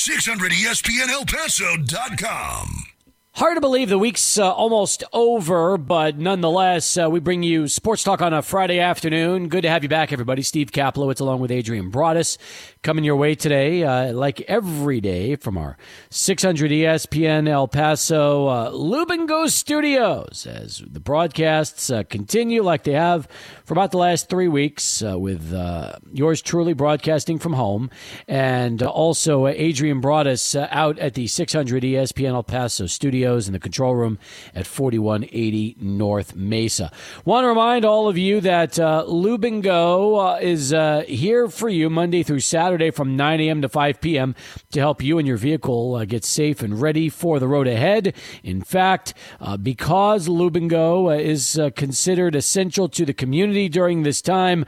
600ESPNElPaso.com. Hard to believe the week's uh, almost over, but nonetheless, uh, we bring you sports talk on a Friday afternoon. Good to have you back, everybody. Steve Kaplowitz along with Adrian Broadus coming your way today, uh, like every day from our 600 ESPN El Paso uh, Lube N' Go studios as the broadcasts uh, continue like they have for about the last three weeks uh, with uh, yours truly broadcasting from home and also Adrian Broadus out at the 600 ESPN El Paso studios in the control room at 4180 North Mesa. Want to remind all of you that uh, Lube N' Go uh, is uh, here for you Monday through Saturday from 9 a.m. to 5 p.m. to help you and your vehicle uh, get safe and ready for the road ahead. In fact, uh, because Lube N' Go uh, is considered essential to the community during this time,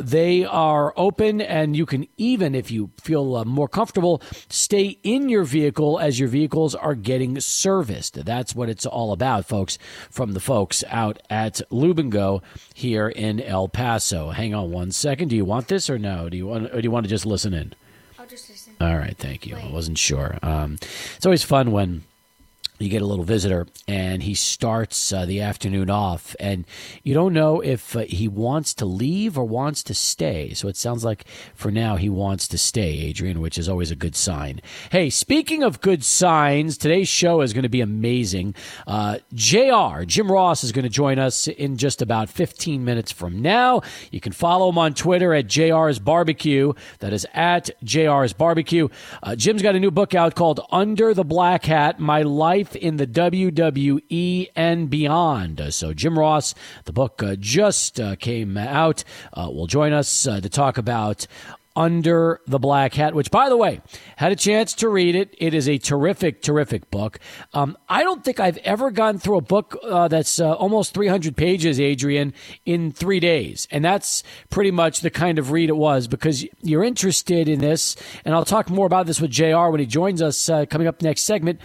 they are open and you can even, if you feel more comfortable, stay in your vehicle as your vehicles are getting serviced. That's what it's all about, folks, from the folks out at Lube N' Go here in El Paso. Hang on one second. Do you want this or no? Do you want, or do you want to just listen? listen in? I'll just listen. All right, thank you. Wait. I wasn't sure. Um, it's always fun when you get a little visitor and he starts uh, the afternoon off and you don't know if uh, he wants to leave or wants to stay. So it sounds like for now he wants to stay adrian which is always a good sign. Hey speaking of good signs today's show is going to be amazing. Uh, jr jim ross is going to join us in just about 15 minutes from now. You can follow him on twitter at jr's barbecue. That is at jr's barbecue. Uh, jim's got a new book out called under the black hat my life life in the WWE and beyond. So, Jim Ross, the book uh, just uh, came out, uh, will join us uh, to talk about under the Black Hat, which, by the way, had a chance to read it. It is a terrific, terrific book. Um, I don't think I've ever gone through a book uh, that's uh, almost 300 pages, Adrian, in three days. And that's pretty much the kind of read it was because you're interested in this. And I'll talk more about this with JR when he joins us uh, coming up next segment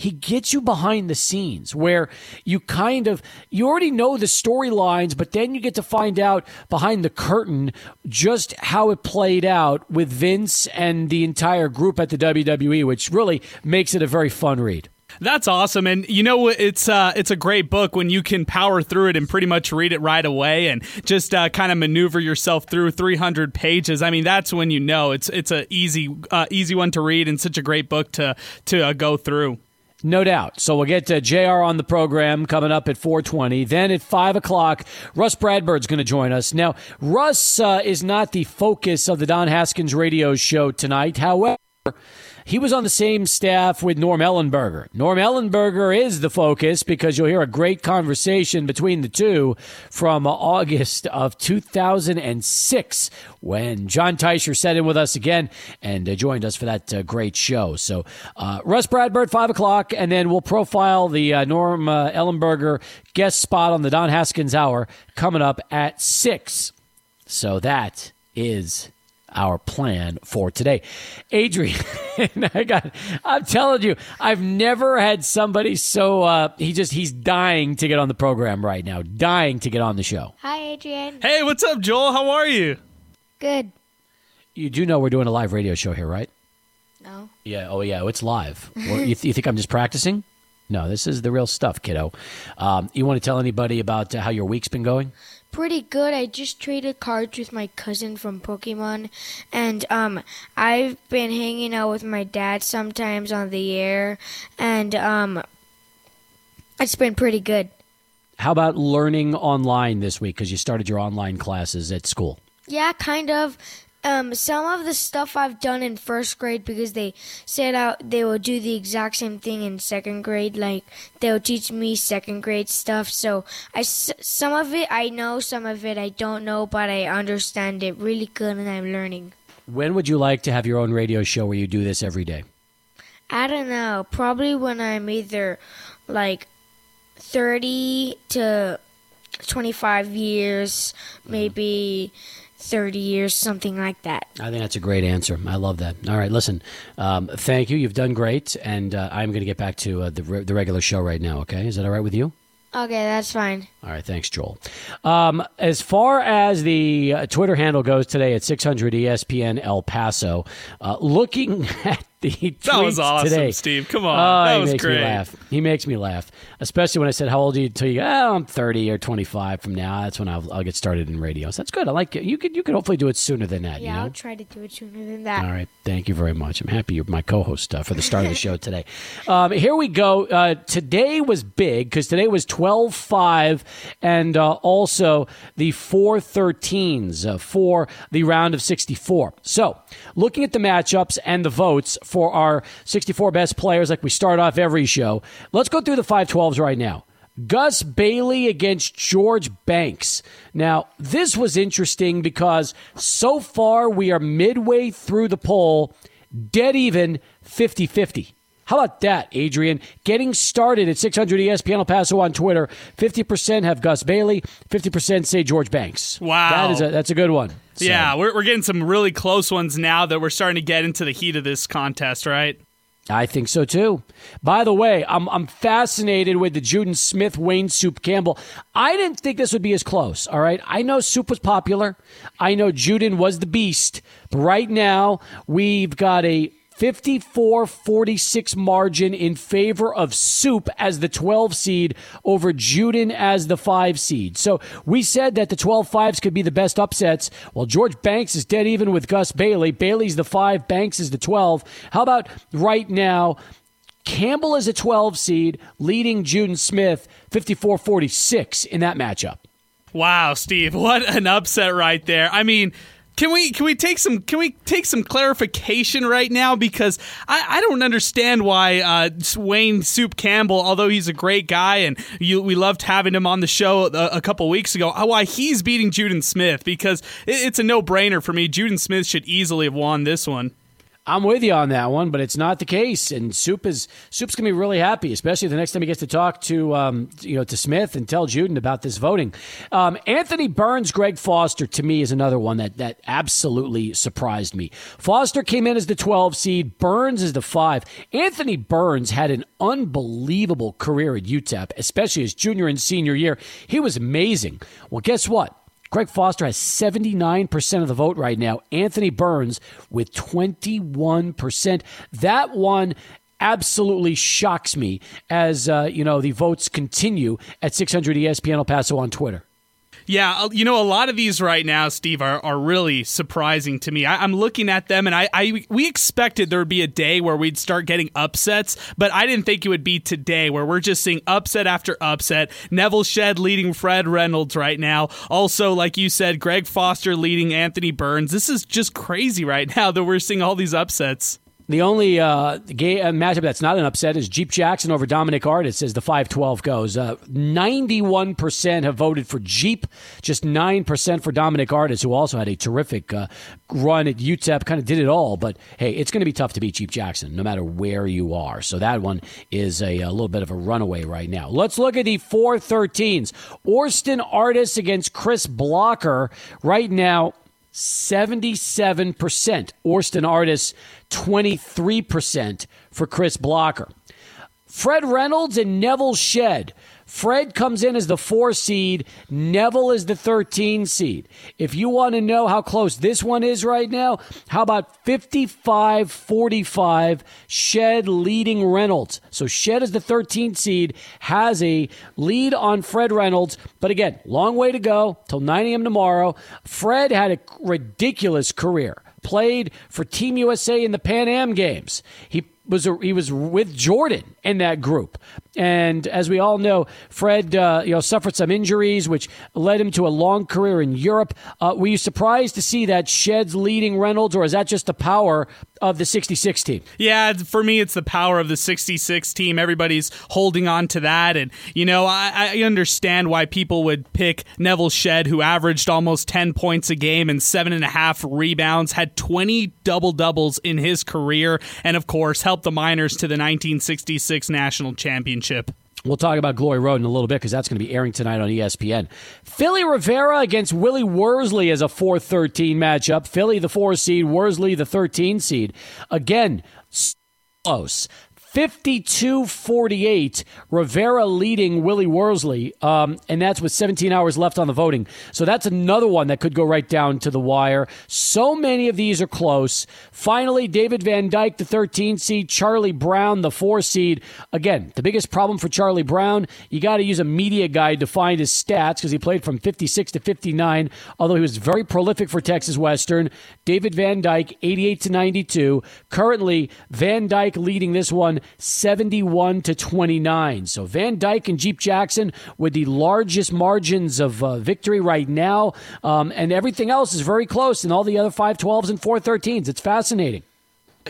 he gets you behind the scenes where you kind of you already know the storylines but then you get to find out behind the curtain just how it played out with Vince and the entire group at the WWE which really makes it a very fun read. That's awesome, and you know it's uh, it's a great book when you can power through it and pretty much read it right away and just uh, kind of maneuver yourself through 300 pages. I mean, that's when you know it's it's a easy uh, easy one to read and such a great book to to uh, go through. No doubt. So we'll get to JR on the program coming up at 420. Then at 5 o'clock, Rus Bradburd's going to join us. Now, Rus uh, is not the focus of the Don Haskins radio show tonight. However, he was on the same staff with Norm Ellenberger. Norm Ellenberger is the focus because you'll hear a great conversation between the two from August of 2006 when John Teicher sat in with us again and uh, joined us for that uh, great show. So, uh, Rus Bradburd, 5 o'clock, and then we'll profile the uh, Norm uh, Ellenberger guest spot on the Don Haskins Hour coming up at 6. So, that is our plan for today. Adrian, I got, I'm telling you, I've never had somebody so, uh, he just, he's dying to get on the program right now, dying to get on the show. Hi, Adrian. Hey, what's up, Joel? How are you? Good. You do know we're doing a live radio show here, right? No. Yeah. Oh, yeah. It's live. you, th- you think I'm just practicing? No, this is the real stuff, kiddo. Um, you want to tell anybody about uh, how your week's been going? Pretty good. I just traded cards with my cousin from Pokemon, and um, I've been hanging out with my dad sometimes on the air, and um, it's been pretty good. How about learning online this week? Because you started your online classes at school. Yeah, kind of um, some of the stuff I've done in first grade because they said out they will do the exact same thing in second grade. Like they'll teach me second grade stuff. So I some of it I know, some of it I don't know, but I understand it really good and I'm learning. When would you like to have your own radio show where you do this every day? I don't know. Probably when I'm either like 30 to 25 years, maybe. Mm-hmm 30 years, something like that. I think that's a great answer. I love that. All right, listen, um, thank you. You've done great, and uh, I'm going to get back to uh, the, re- the regular show right now, okay? Is that all right with you? Okay, that's fine. All right, thanks, Joel. Um, as far as the uh, Twitter handle goes today at 600 ESPN El Paso, uh, looking at That was awesome, today. Steve. Come on. Oh, that he was makes great. me laugh. He makes me laugh, especially when I said, "How old are you?" Until you, go, oh, I'm 30 or 25 from now. That's when I'll, I'll get started in radio. So that's good. I like it. You could you could hopefully do it sooner than that. Yeah, you know. I'll try to do it sooner than that. All right. Thank you very much. I'm happy you're my co host uh, for the start of the show today. Um, here we go. Uh, today was big because today was 12 5 and uh, also the 4 13s uh, for the round of 64. So, looking at the matchups and the votes for our 64 best players, like we start off every show, let's go through the 512s right now. Gus Bailey against George Banks. Now, this was interesting because so far we are midway through the poll, dead even 50 50. How about that, Adrian? Getting started at 600 ESPN El Paso on Twitter. 50% have Gus Bailey, 50% say George Banks. Wow. That is a, that's a good one. So- Yeah, we're, we're getting some really close ones now that we're starting to get into the heat of this contest, right? I think so too. By the way, I'm I'm fascinated with the Juden Smith Wayne Soup Campbell. I didn't think this would be as close. All right, I know Soup was popular. I know Juden was the beast. But right now we've got a 54-46 margin in favor of Soup as the 12 seed over Juden as the 5 seed. So we said that the 12 5s could be the best upsets. Well, George Banks is dead even with Gus Bailey. Bailey's the 5, Banks is the 12. How about right now? Campbell is a 12 seed, leading Juden Smith 54 46 in that matchup. Wow, Steve, what an upset right there. I mean, can we can we take some can we take some clarification right now because I, I don't understand why uh, Wayne Soup Campbell, although he's a great guy and you, we loved having him on the show a, a couple weeks ago, uh, why he's beating Juden Smith because it, it's a no brainer for me. Juden Smith should easily have won this one. I'm with you on that one, but it's not the case. And Soup is Soup's gonna be really happy, especially the next time he gets to talk to um, you know to Smith and tell Juden about this voting. Um, Anthony Burns, Greg Foster, to me is another one that that absolutely surprised me. Foster came in as the 12 seed, Burns is the five. Anthony Burns had an unbelievable career at UTEP, especially his junior and senior year. He was amazing. Well, guess what? Greg Foster has 79% of the vote right now. Anthony Burns with 21%. That one absolutely shocks me as, uh, you know, the votes continue at 600 ESPN El Paso on Twitter. Yeah, uh, you know, a lot of these right now, Steve, are, are really surprising to me. I, I'm looking at them, and I, I we expected there would be a day where we'd start getting upsets, but I didn't think it would be today, where we're just seeing upset after upset. Nevil Shed leading Fred Reynolds right now. Also, like you said, Greg Foster leading Anthony Burns. This is just crazy right now that we're seeing all these upsets. The only uh, uh, matchup that's not an upset is Jeep Jackson over Dominic Artis as the 512 goes. Uh, 91% have voted for Jeep, just 9% for Dominic Artis, who also had a terrific uh, run at UTEP, kind of did it all. But hey, it's going to be tough to beat Jeep Jackson no matter where you are. So that one is a, a little bit of a runaway right now. Let's look at the 413s. Orston Artis against Chris Blocker right now. 77%. Orston Artis, 23% for Chris Blocker. Fred Reynolds and Nevil Shed. Fred comes in as the four seed. Nevil is the 13 seed. If you want to know how close this one is right now, how about 55 45 Shed leading Reynolds? So Shed is the 13 seed, has a lead on Fred Reynolds. But again, long way to go till 9 a.m. tomorrow. Fred had a ridiculous career. Played for Team USA in the Pan Am Games. He was he was with Jordan in that group, and as we all know, Fred uh, you know suffered some injuries, which led him to a long career in Europe. Uh, were you surprised to see that Sheds leading Reynolds, or is that just the power of the '66 team? Yeah, for me, it's the power of the 66 team. Everybody's holding on to that. And, you know, I, I understand why people would pick Nevil Shed, who averaged almost 10 points a game and seven and a half rebounds, had 20 double doubles in his career, and, of course, helped the Miners to the 1966 national championship. We'll talk about Glory Road in a little bit because that's going to be airing tonight on ESPN. Philly Rivera against Willie Worsley as a 4 13 matchup. Philly, the 4 seed, Worsley, the 13 seed. Again, close. 52 48. Rivera leading Willie Worsley, um, and that's with 17 hours left on the voting. So that's another one that could go right down to the wire. So many of these are close. Finally, David Van Dyke, the 13 seed, Charlie Brown, the 4 seed. Again, the biggest problem for Charlie Brown, you got to use a media guide to find his stats because he played from 56 to 59, although he was very prolific for Texas Western. David Van Dyke, 88 to 92. Currently, Van Dyke leading this one 71 to 29. So Van Dyke and Jeep Jackson with the largest margins of uh, victory right now. Um, and everything else is very close in all the other 512s and 413s. It's fascinating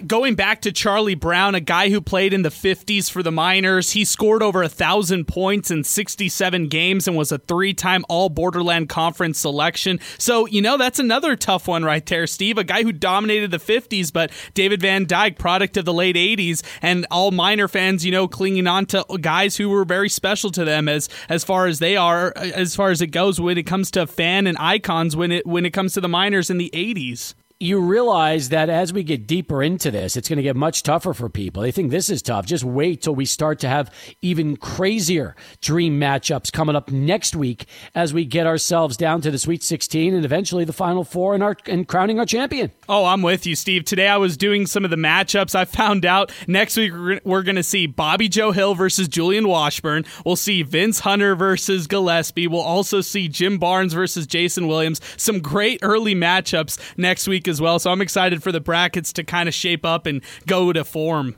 going back to Charlie Brown, a guy who played in the 50s for the Miners, he scored over a thousand points in 67 games and was a three-time All Borderland Conference selection. So you know that's another tough one right there, Steve. A guy who dominated the 50s, but David Van Dyke, product of the late 80s, and all Miner fans, you know, clinging on to guys who were very special to them as as far as they are, as far as it goes when it comes to fan and icons when it when it comes to the Miners in the 80s you realize that as we get deeper into this, it's going to get much tougher for people. They think this is tough. Just wait till we start to have even crazier dream matchups coming up next week as we get ourselves down to the Sweet 16 and eventually the Final Four and, our, and crowning our champion. Oh, I'm with you, Steve. Today I was doing some of the matchups. I found out next week we're going to see Bobby Joe Hill versus Julian Washburn. We'll see Vince Hunter versus Gillespie. We'll also see Jim Barnes versus Jason Williams. Some great early matchups next week as well. So I'm excited for the brackets to kind of shape up and go to form.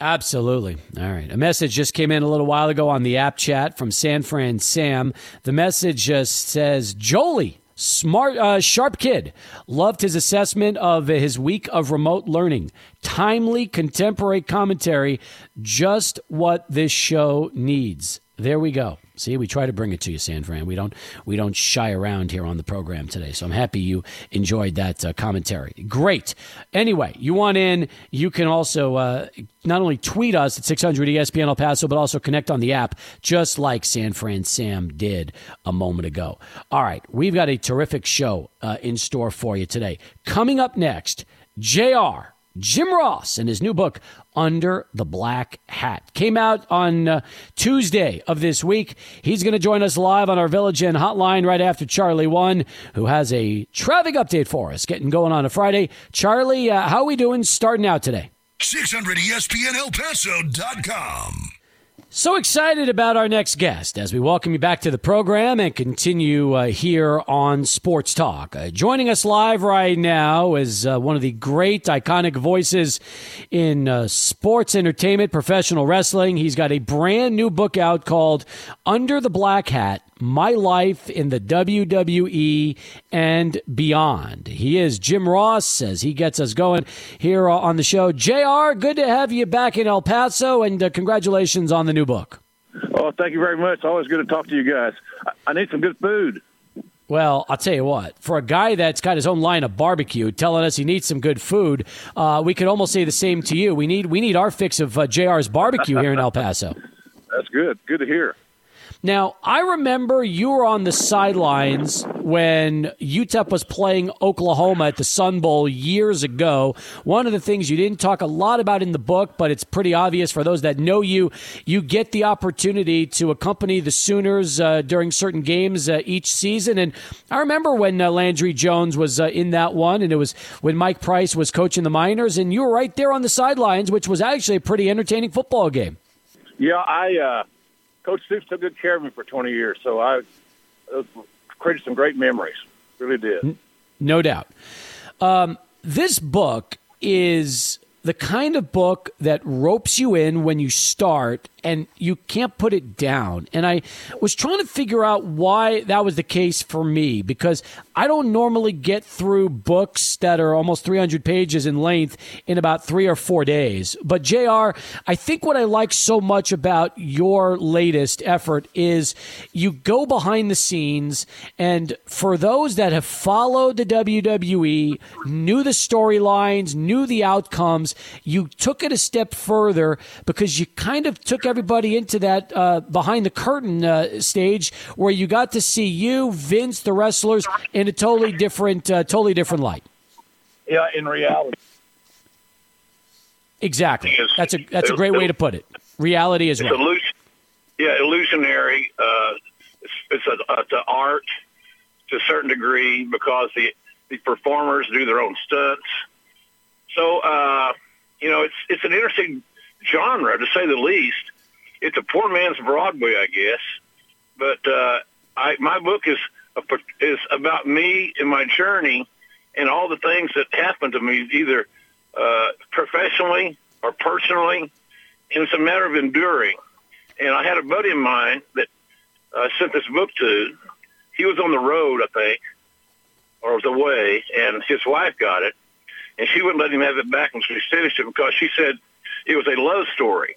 Absolutely. All right. A message just came in a little while ago on the app chat from San Fran Sam. The message just says, Jolie, smart, uh, sharp kid. Loved his assessment of his week of remote learning. Timely, contemporary commentary. Just what this show needs. There we go. See, we try to bring it to you, San Fran. We don't we don't shy around here on the program today. So I'm happy you enjoyed that uh, commentary. Great. Anyway, you want in? You can also uh, not only tweet us at 600 ESPN El Paso, but also connect on the app, just like San Fran Sam did a moment ago. All right, we've got a terrific show uh, in store for you today. Coming up next, Jr. Jim Ross and his new book, Under the Black Hat. Came out on uh, Tuesday of this week. He's going to join us live on our Village Inn hotline right after Charlie One, who has a traffic update for us, getting going on a Friday. Charlie, uh, how are we doing starting out today? 600 ESPNElPaso.com. So excited about our next guest as we welcome you back to the program and continue uh, here on Sports Talk. Uh, joining us live right now is uh, one of the great iconic voices in uh, sports entertainment, professional wrestling. He's got a brand new book out called Under the Black Hat my life in the WWE and beyond. He is Jim Ross as he gets us going here on the show. JR, good to have you back in El Paso and uh, congratulations on the new book. Oh, thank you very much. Always good to talk to you guys. I, need some good food. Well, I'll tell you what. For a guy that's got his own line of barbecue, telling us he needs some good food, uh, we could almost say the same to you. We need we need our fix of uh, Jr's barbecue here in El Paso. That's good. Good to hear. Now, I remember you were on the sidelines when UTEP was playing Oklahoma at the Sun Bowl years ago. One of the things you didn't talk a lot about in the book, but it's pretty obvious for those that know you, you get the opportunity to accompany the Sooners uh, during certain games uh, each season. And I remember when uh, Landry Jones was uh, in that one, and it was when Mike Price was coaching the Miners, and you were right there on the sidelines, which was actually a pretty entertaining football game. Yeah, I uh, Coach Stoops took good care of me for 20 years, so I created some great memories. Really did. No doubt. Um, this book is the kind of book that ropes you in when you start and you can't put it down. And I was trying to figure out why that was the case for me because I don't normally get through books that are almost 300 pages in length in about three or four days. But, JR, I think what I like so much about your latest effort is you go behind the scenes. And for those that have followed the WWE, knew the storylines, knew the outcomes, you took it a step further because you kind of took everybody into that uh, behind the curtain uh, stage where you got to see you, Vince, the wrestlers in a totally different, uh, totally different light. Yeah, in reality. Exactly. That's a that's a great way to put it. Reality is right. illusion, yeah, illusionary. Uh, it's it's a, it's a art to a certain degree because the the performers do their own stunts. So uh, you know, it's it's an interesting genre to say the least. It's a poor man's Broadway, I guess. But uh, I my book is a, is about me and my journey and all the things that happened to me, either uh, professionally or personally. And it's a matter of enduring. And I had a buddy of mine that I sent this book to. He was on the road, I think, or was away, and his wife got it, and she wouldn't let him have it back until she finished it because she said it was a love story.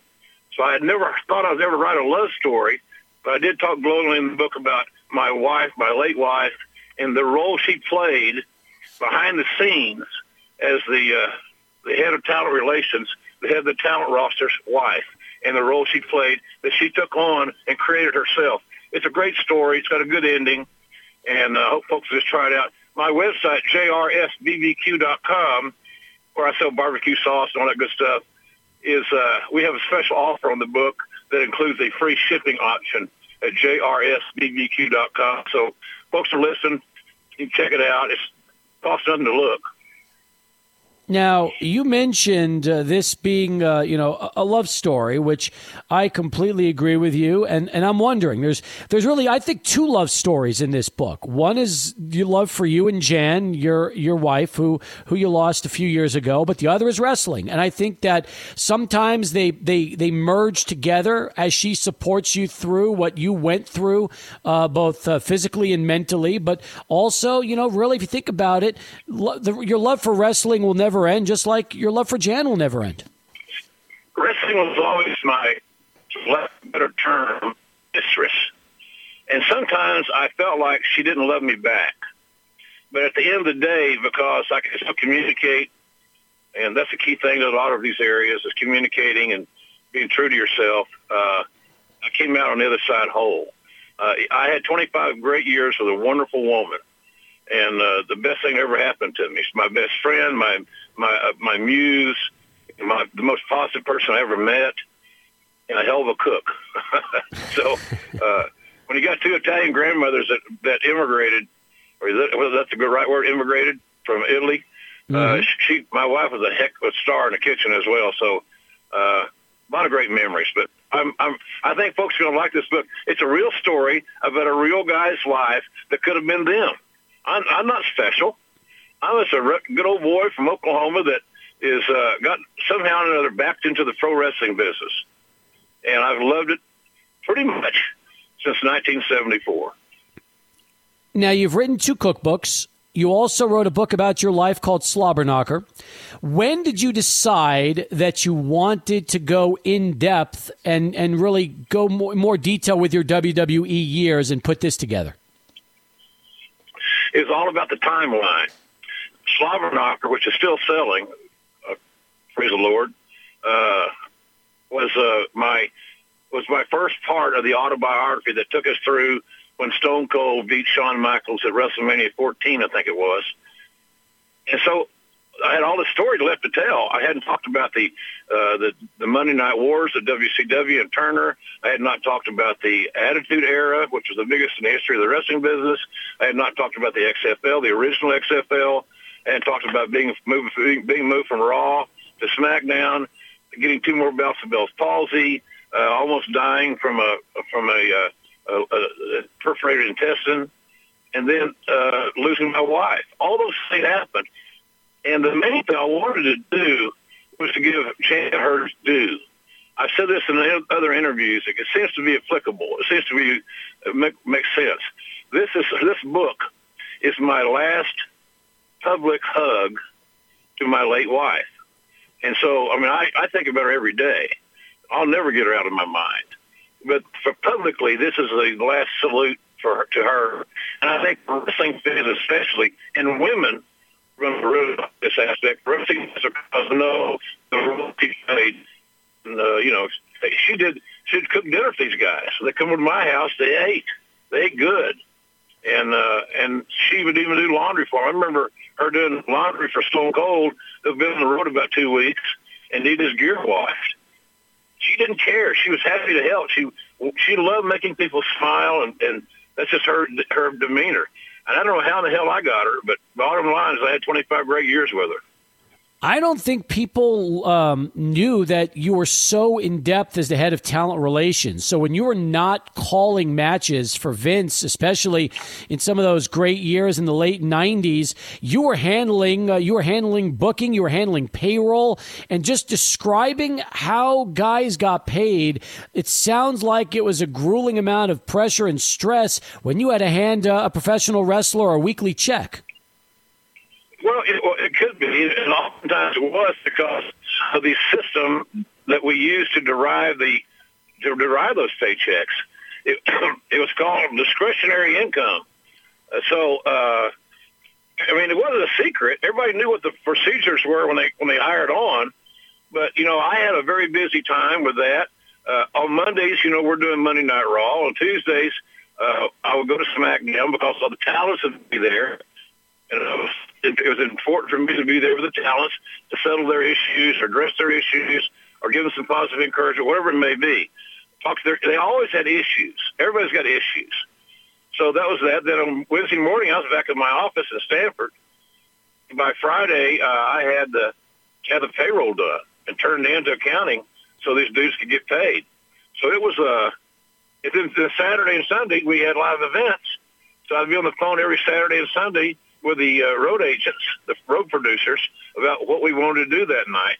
So I had never thought I would ever write a love story, but I did talk glowingly in the book about my wife, my late wife, and the role she played behind the scenes as the uh, the head of talent relations, the head of the talent roster's wife, and the role she played that she took on and created herself. It's a great story. It's got a good ending, and I uh, hope folks just try it out. My website, jrsbbq.com, where I sell barbecue sauce and all that good stuff, is uh, we have a special offer on the book that includes a free shipping option at jrsbbq.com. So folks are listening. You can check it out. It's costs nothing to look. Now, you mentioned uh, this being, uh, you know, a, a love story, which I completely agree with you. And, and I'm wondering, there's there's really, I think, two love stories in this book. One is your love for you and Jan, your your wife, who who you lost a few years ago, but the other is wrestling. And I think that sometimes they they they merge together as she supports you through what you went through, uh, both uh, physically and mentally. But also, you know, really, if you think about it, lo- the, your love for wrestling will never end, just like your love for Jan will never end. Wrestling was always my, better term, mistress. And sometimes I felt like she didn't love me back. But at the end of the day, because I can still communicate, and that's a key thing in a lot of these areas is communicating and being true to yourself, uh, I came out on the other side whole. Uh, I had 25 great years with a wonderful woman and uh, the best thing that ever happened to me. She's my best friend, my my uh, my muse, my the most positive person I ever met, and a hell of a cook. so uh, when you got two Italian grandmothers that that immigrated, or is that, was that the good right word? Immigrated from Italy. Uh, she, my wife was a heck of a star in the kitchen as well. So uh, a lot of great memories. But I'm, I'm, I think folks are going to like this book. It's a real story about a real guy's life that could have been them. I'm, I'm not special. I'm just a good old boy from Oklahoma that is uh, got somehow or another backed into the pro wrestling business, and I've loved it pretty much since 1974. Now, you've written two cookbooks. You also wrote a book about your life called Slobberknocker. When did you decide that you wanted to go in depth and, and really go more, more detail with your WWE years and put this together? It's all about the timeline. Slobberknocker, which is still selling, uh, praise the Lord, uh, was uh, my was my first part of the autobiography that took us through when Stone Cold beat Shawn Michaels at WrestleMania 14, I think it was. And so I had all the stories left to tell. I hadn't talked about the uh, the the Monday Night Wars, the WCW and Turner. I had not talked about the Attitude Era, which was the biggest in the history of the wrestling business. I had not talked about the XFL, the original XFL. and talked about being moved being, moved from Raw to SmackDown, getting two more bouts of Bell's palsy, uh, almost dying from a from a, uh, a, a perforated intestine, and then uh, losing my wife. All those things happened. And the main thing I wanted to do was to give Jan her due. I've said this in other interviews. It seems to be applicable. It seems to be make, make sense. This is this book is my last public hug to my late wife, and so I mean I, I think about her every day. I'll never get her out of my mind. But for publicly, this is the last salute for her, to her, and I think wrestling fans especially and women run road this aspect. Wrestling because know the role she played. And, uh, you know, she did. She'd cook dinner for these guys. They come to my house. They ate. They ate good, and uh, and she would even do laundry for them. I remember her doing laundry for Stone Cold. They've been on the road about two weeks, and need his gear washed. She didn't care. She was happy to help. She she loved making people smile, and, and that's just her her demeanor. And I don't know how in the hell I got her, but bottom line is I had 25 great years with her. I don't think people um, knew that you were so in depth as the head of talent relations. So when you were not calling matches for Vince, especially in some of those great years in the late '90s, you were handling uh, you were handling booking, you were handling payroll, and just describing how guys got paid. It sounds like it was a grueling amount of pressure and stress when you had to hand uh, a professional wrestler a weekly check. Well, it, well, it could be, oftentimes it was because of the system that we use to derive the to derive those paychecks. It, it was called discretionary income. Uh, so, uh, I mean, it wasn't a secret. Everybody knew what the procedures were when they when they hired on. But you know, I had a very busy time with that. Uh, on Mondays, you know, we're doing Monday Night Raw. On Tuesdays, uh, I would go to SmackDown because all the talents would be there. And it was, it was important for me to be there with the talents to settle their issues or address their issues or give them some positive encouragement, whatever it may be. Talk to their, they always had issues. Everybody's got issues. So that was that. Then on Wednesday morning, I was back in my office in Stamford. By Friday, uh, I had the had the payroll done and turned into accounting so these dudes could get paid. So it was uh, and then the Saturday and Sunday we had live events. So I'd be on the phone every Saturday and Sunday with the uh, road agents, the road producers, about what we wanted to do that night,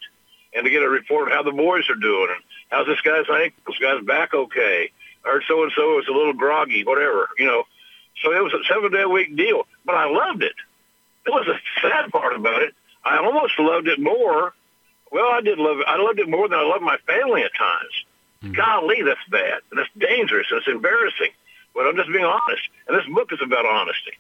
and to get a report of how the boys are doing and how's this guy's ankle, this guy's back okay. I heard so and so was a little groggy, whatever, you know. So it was a seven day a week deal, but I loved it. It was a sad part about it. I almost loved it more. Well, I did love it. I loved it more than I loved my family at times. Mm-hmm. Golly, that's bad. And that's dangerous. And it's embarrassing. But I'm just being honest. And this book is about honesty.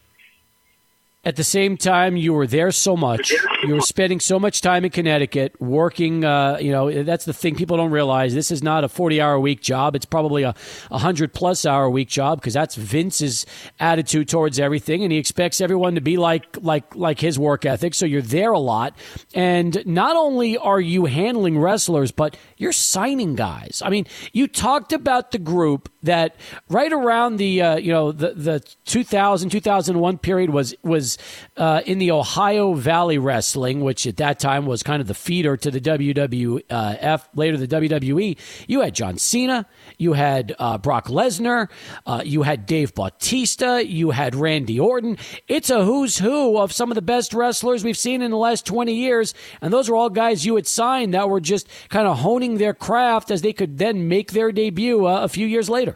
At the same time, you were there so much. You were spending so much time in Connecticut working. Uh, you know, that's the thing people don't realize. This is not a 40 hour week job. It's probably a 100 plus hour week job because that's Vince's attitude towards everything. And he expects everyone to be like, like, like his work ethic. So you're there a lot. And not only are you handling wrestlers, but you're signing guys. I mean, you talked about the group that right around the, uh, you know, the, the 2000, 2001 period was, was uh, in the Ohio Valley Wrestling, which at that time was kind of the feeder to the WWF, later the WWE. You had John Cena, you had uh, Brock Lesnar, uh, you had Dave Bautista, you had Randy Orton. It's a who's who of some of the best wrestlers we've seen in the last 20 years. And those are all guys you had signed that were just kind of honing their craft as they could then make their debut uh, a few years later.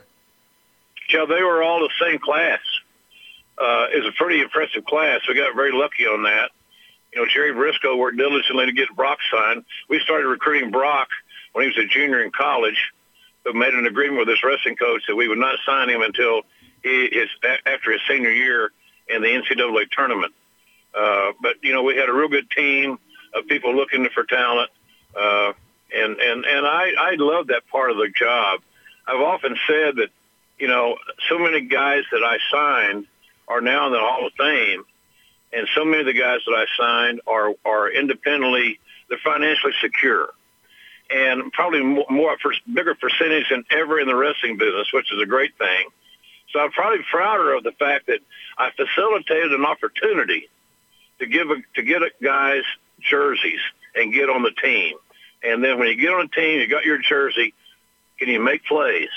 Yeah, they were all the same class uh, is a pretty impressive class. We got very lucky on that. You know, Jerry Brisco worked diligently to get Brock signed. We started recruiting Brock when he was a junior in college, but made an agreement with his wrestling coach that we would not sign him until he, his after his senior year in the NCAA tournament. Uh, but you know, we had a real good team of people looking for talent, uh, and and and I I love that part of the job. I've often said that you know so many guys that I signed are now in the Hall of Fame, and so many of the guys that I signed are are independently they're financially secure, and probably more, more bigger percentage than ever in the wrestling business, which is a great thing. So I'm probably prouder of the fact that I facilitated an opportunity to give a, to get guys jerseys and get on the team. And then when you get on the team, you got your jersey. Can you make plays?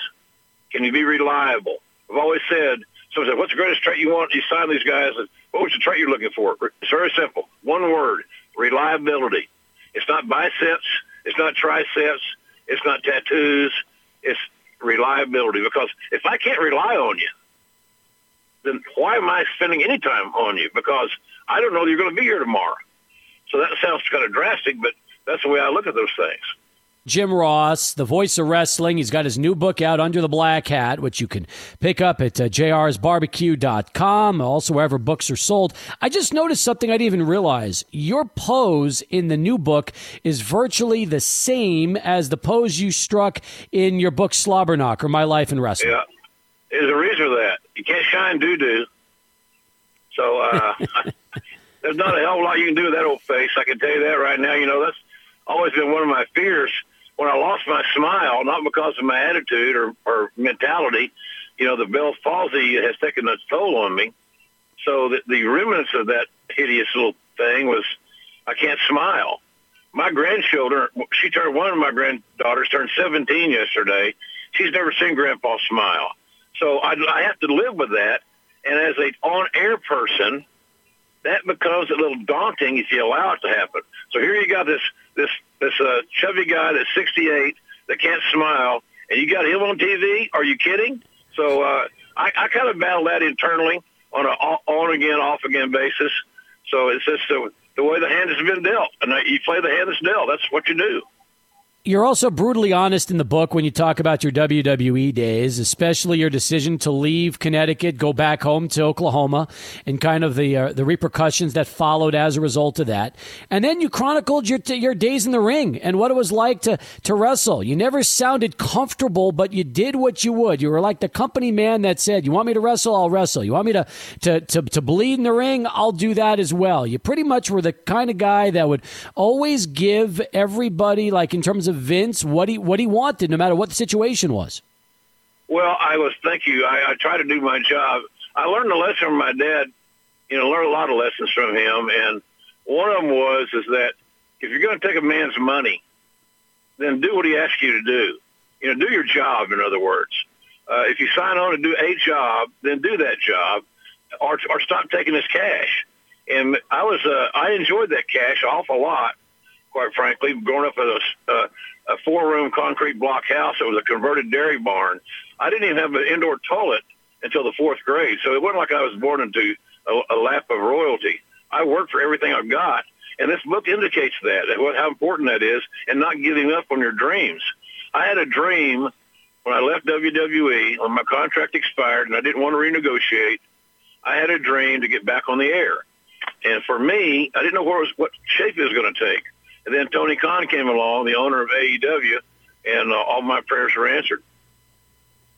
Can you be reliable? I've always said someone said, what's the greatest trait you want? You sign these guys. What was the trait you're looking for? It's very simple. One word, reliability. It's not biceps. It's not triceps. It's not tattoos. It's reliability. Because if I can't rely on you, then why am I spending any time on you? Because I don't know you're going to be here tomorrow. So that sounds kind of drastic, but that's the way I look at those things. Jim Ross, the voice of wrestling. He's got his new book out, Under the Black Hat, which you can pick up at uh, jrsbarbecue.com, also wherever books are sold. I just noticed something I didn't even realize. Your pose in the new book is virtually the same as the pose you struck in your book, Slobberknocker, My Life in Wrestling. Yeah. There's a reason for that. You can't shine doo-doo. So uh, there's not a hell of a lot you can do with that old face. I can tell you that right now. You know, that's always been one of my fears when I lost my smile, not because of my attitude or, or mentality. You know, the Bell's palsy has taken its toll on me. So the, the remnants of that hideous little thing was I can't smile. My grandchildren, she turned one of my granddaughters turned 17 yesterday. She's never seen Grandpa smile. So I, I have to live with that. And as a on-air person, that becomes a little daunting if you allow it to happen. So here you got this this this uh, chubby guy that's 68 that can't smile, and you got him on TV. Are you kidding? So uh, I, I kind of battle that internally on a on again, off again basis. So it's just the, the way the hand has been dealt, and you play the hand that's dealt. That's what you do. You're also brutally honest in the book when you talk about your WWE days, especially your decision to leave Connecticut, go back home to Oklahoma, and kind of the uh, the repercussions that followed as a result of that. And then you chronicled your your days in the ring and what it was like to to wrestle. You never sounded comfortable, but you did what you would. You were like the company man that said, "You want me to wrestle? I'll wrestle. You want me to to to, to bleed in the ring? I'll do that as well." You pretty much were the kind of guy that would always give everybody, like in terms of of Vince what he what he wanted, no matter what the situation was? Well, I was. Thank you. I, I try to do my job. I learned a lesson from my dad. You know, learned a lot of lessons from him, and one of them was is that if you're going to take a man's money, then do what he asks you to do. You know, do your job. In other words, uh, if you sign on to do a job, then do that job, or or stop taking his cash. And I was uh, I enjoyed that cash awful lot quite frankly, growing up in a, uh, a four-room concrete block house. It was a converted dairy barn. I didn't even have an indoor toilet until the fourth grade, so it wasn't like I was born into a, a lap of royalty. I worked for everything I've got, and this book indicates that, how important that is, and not giving up on your dreams. I had a dream when I left WWE, when my contract expired, and I didn't want to renegotiate. I had a dream to get back on the air. And for me, I didn't know where was, what shape it was going to take. And then Tony Khan came along, the owner of AEW, and uh, all my prayers were answered.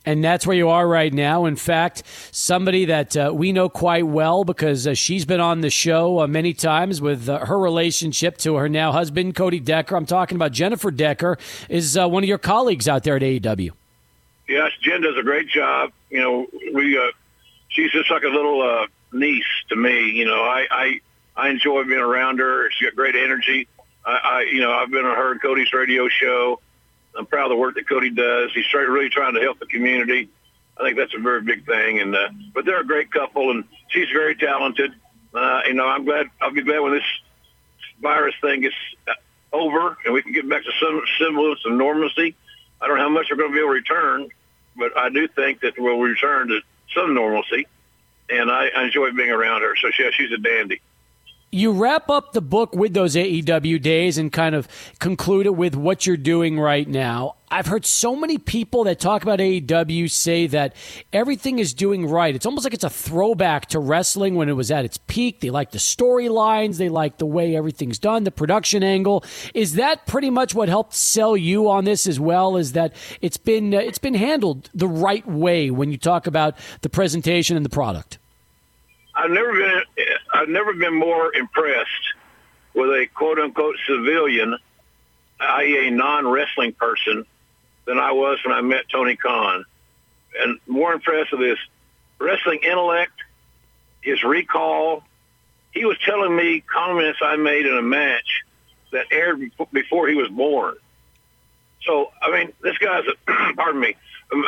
And that's where you are right now. In fact, somebody that uh, we know quite well because uh, she's been on the show uh, many times with uh, her relationship to her now husband, Cody Decker. I'm talking about Jennifer Decker, is uh, one of your colleagues out there at AEW. Yes, Jen does a great job. You know, we uh, she's just like a little niece to me. You know, I, I I enjoy being around her. She's got great energy. I, I you know, I've been on her Cody's radio show. I'm proud of the work that Cody does. He's trying, really trying to help the community. I think that's a very big thing. And uh, but they're a great couple, and she's very talented. Uh, you know, I'm glad. I'll be glad when this virus thing gets uh, over and we can get back to some semblance of normalcy. I don't know how much we're going to be able to return, but I do think that we'll return to some normalcy. And I, I enjoy being around her. So yeah, she's a dandy you wrap up the book with those AEW days and kind of conclude it with what you're doing right now. I've heard so many people that talk about AEW say that everything is doing right. It's almost like it's a throwback to wrestling when it was at its peak. They like the storylines, they like the way everything's done, the production angle. Is that pretty much what helped sell you on this as well? Is that it's been uh, it's been handled the right way when you talk about the presentation and the product? I've never been I've never been more impressed with a quote unquote civilian, i.e., a non wrestling person, than I was when I met Tony Khan. And more impressed with his wrestling intellect, his recall. He was telling me comments I made in a match that aired before he was born. So, I mean, this guy's a, pardon me,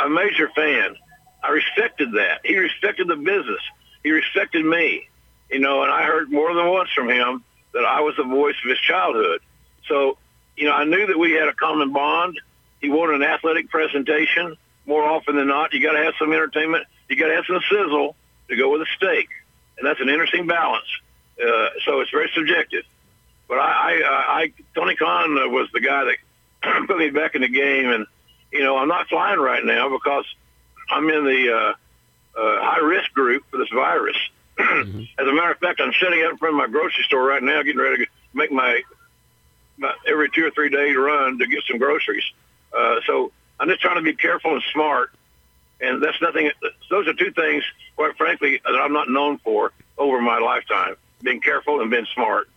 a major fan. I respected that. He respected the business he respected me, you know, and I heard more than once from him that I was the voice of his childhood. So, you know, I knew that we had a common bond. He wanted an athletic presentation more often than not. You got to have some entertainment. You got to have some sizzle to go with a steak, and that's an interesting balance. Uh, so it's very subjective. But I, I, I Tony Khan was the guy that put me back in the game, and you know, I'm not flying right now because I'm in the uh, high risk group for this virus. mm-hmm. As a matter of fact, I'm sitting out in front of my grocery store right now, getting ready to make my, my every two or three days run to get some groceries. Uh, so I'm just trying to be careful and smart. And that's nothing. Those are two things, quite frankly, that I'm not known for over my lifetime: being careful and being smart.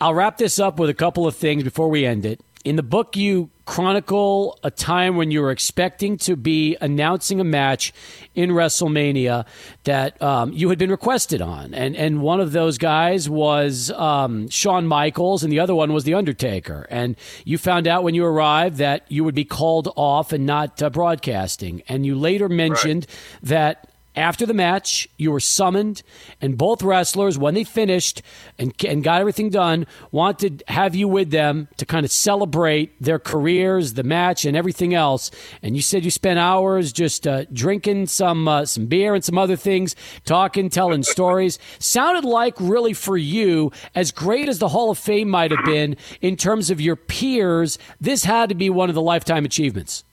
I'll wrap this up with a couple of things before we end it. In the book, you chronicle a time when you were expecting to be announcing a match in WrestleMania that um, you had been requested on, and and one of those guys was um, Shawn Michaels, and the other one was The Undertaker. And you found out when you arrived that you would be called off and not uh, broadcasting, and you later mentioned right. that after the match, you were summoned, and both wrestlers, when they finished and, and got everything done, wanted to have you with them to kind of celebrate their careers, the match, and everything else. And you said you spent hours just uh, drinking some uh, some beer and some other things, talking, telling stories. Sounded like really for you, as great as the Hall of Fame might have been in terms of your peers, this had to be one of the lifetime achievements.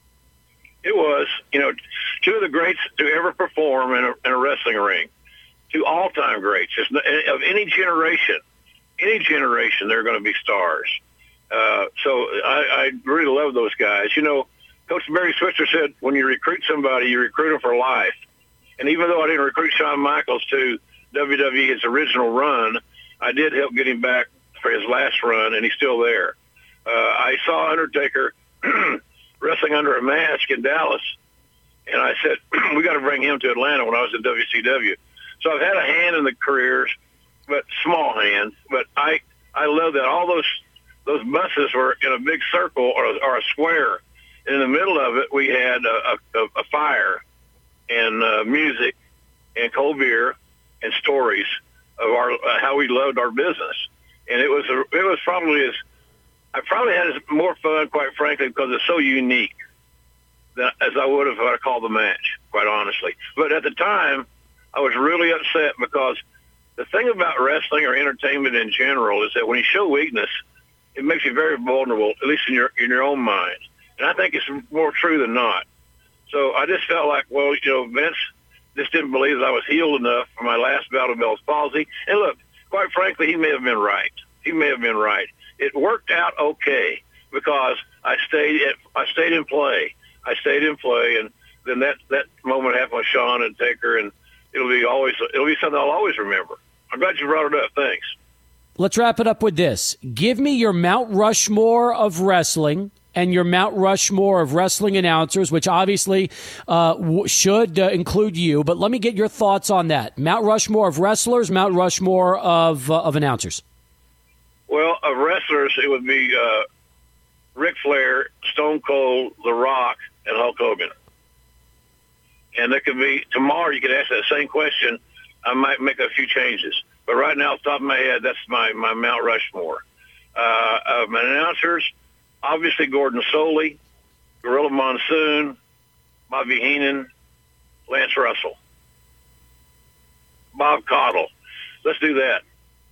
It was, you know, two of the greats to ever perform in a, in a wrestling ring, two all-time greats Just of any generation. Any generation, they're going to be stars. Uh, so I, I really love those guys. You know, Coach Barry Switzer said, when you recruit somebody, you recruit them for life. And even though I didn't recruit Shawn Michaels to WWE his original run, I did help get him back for his last run, and he's still there. Uh, I saw Undertaker wrestling under a mask in Dallas. And I said, we got to bring him to Atlanta when I was in WCW. So I've had a hand in the careers, but small hand. But I, I love that all those, those buses were in a big circle or, or a square. And in the middle of it, we had a, a, a fire and uh, music and cold beer and stories of our uh, how we loved our business. And it was a, it was probably as I probably had more fun, quite frankly, because it's so unique as I would have if I called the match, quite honestly. But at the time, I was really upset because the thing about wrestling or entertainment in general is that when you show weakness, it makes you very vulnerable, at least in your in your own mind. And I think it's more true than not. So I just felt like, well, you know, Vince just didn't believe that I was healed enough for my last bout of Bell's palsy. And look, quite frankly, he may have been right. He may have been right it worked out okay because I stayed at, I stayed in play. I stayed in play, and then that that moment happened with Shawn and Taker, and it'll be always it'll be something I'll always remember. I'm glad you brought it up. Thanks. Let's wrap it up with this. Give me your Mount Rushmore of wrestling and your Mount Rushmore of wrestling announcers, which obviously uh, w- should uh, include you. But let me get your thoughts on that. Mount Rushmore of wrestlers, Mount Rushmore of uh, of announcers. Well, of wrestlers, it would be uh, Ric Flair, Stone Cold, The Rock, and Hulk Hogan. And there could be tomorrow. You could ask that same question. I might make a few changes, but right now, off the top of my head, that's my my Mount Rushmore. Uh, of my announcers, obviously Gordon Solie, Gorilla Monsoon, Bobby Heenan, Lance Russell, Bob Caudle. Let's do that.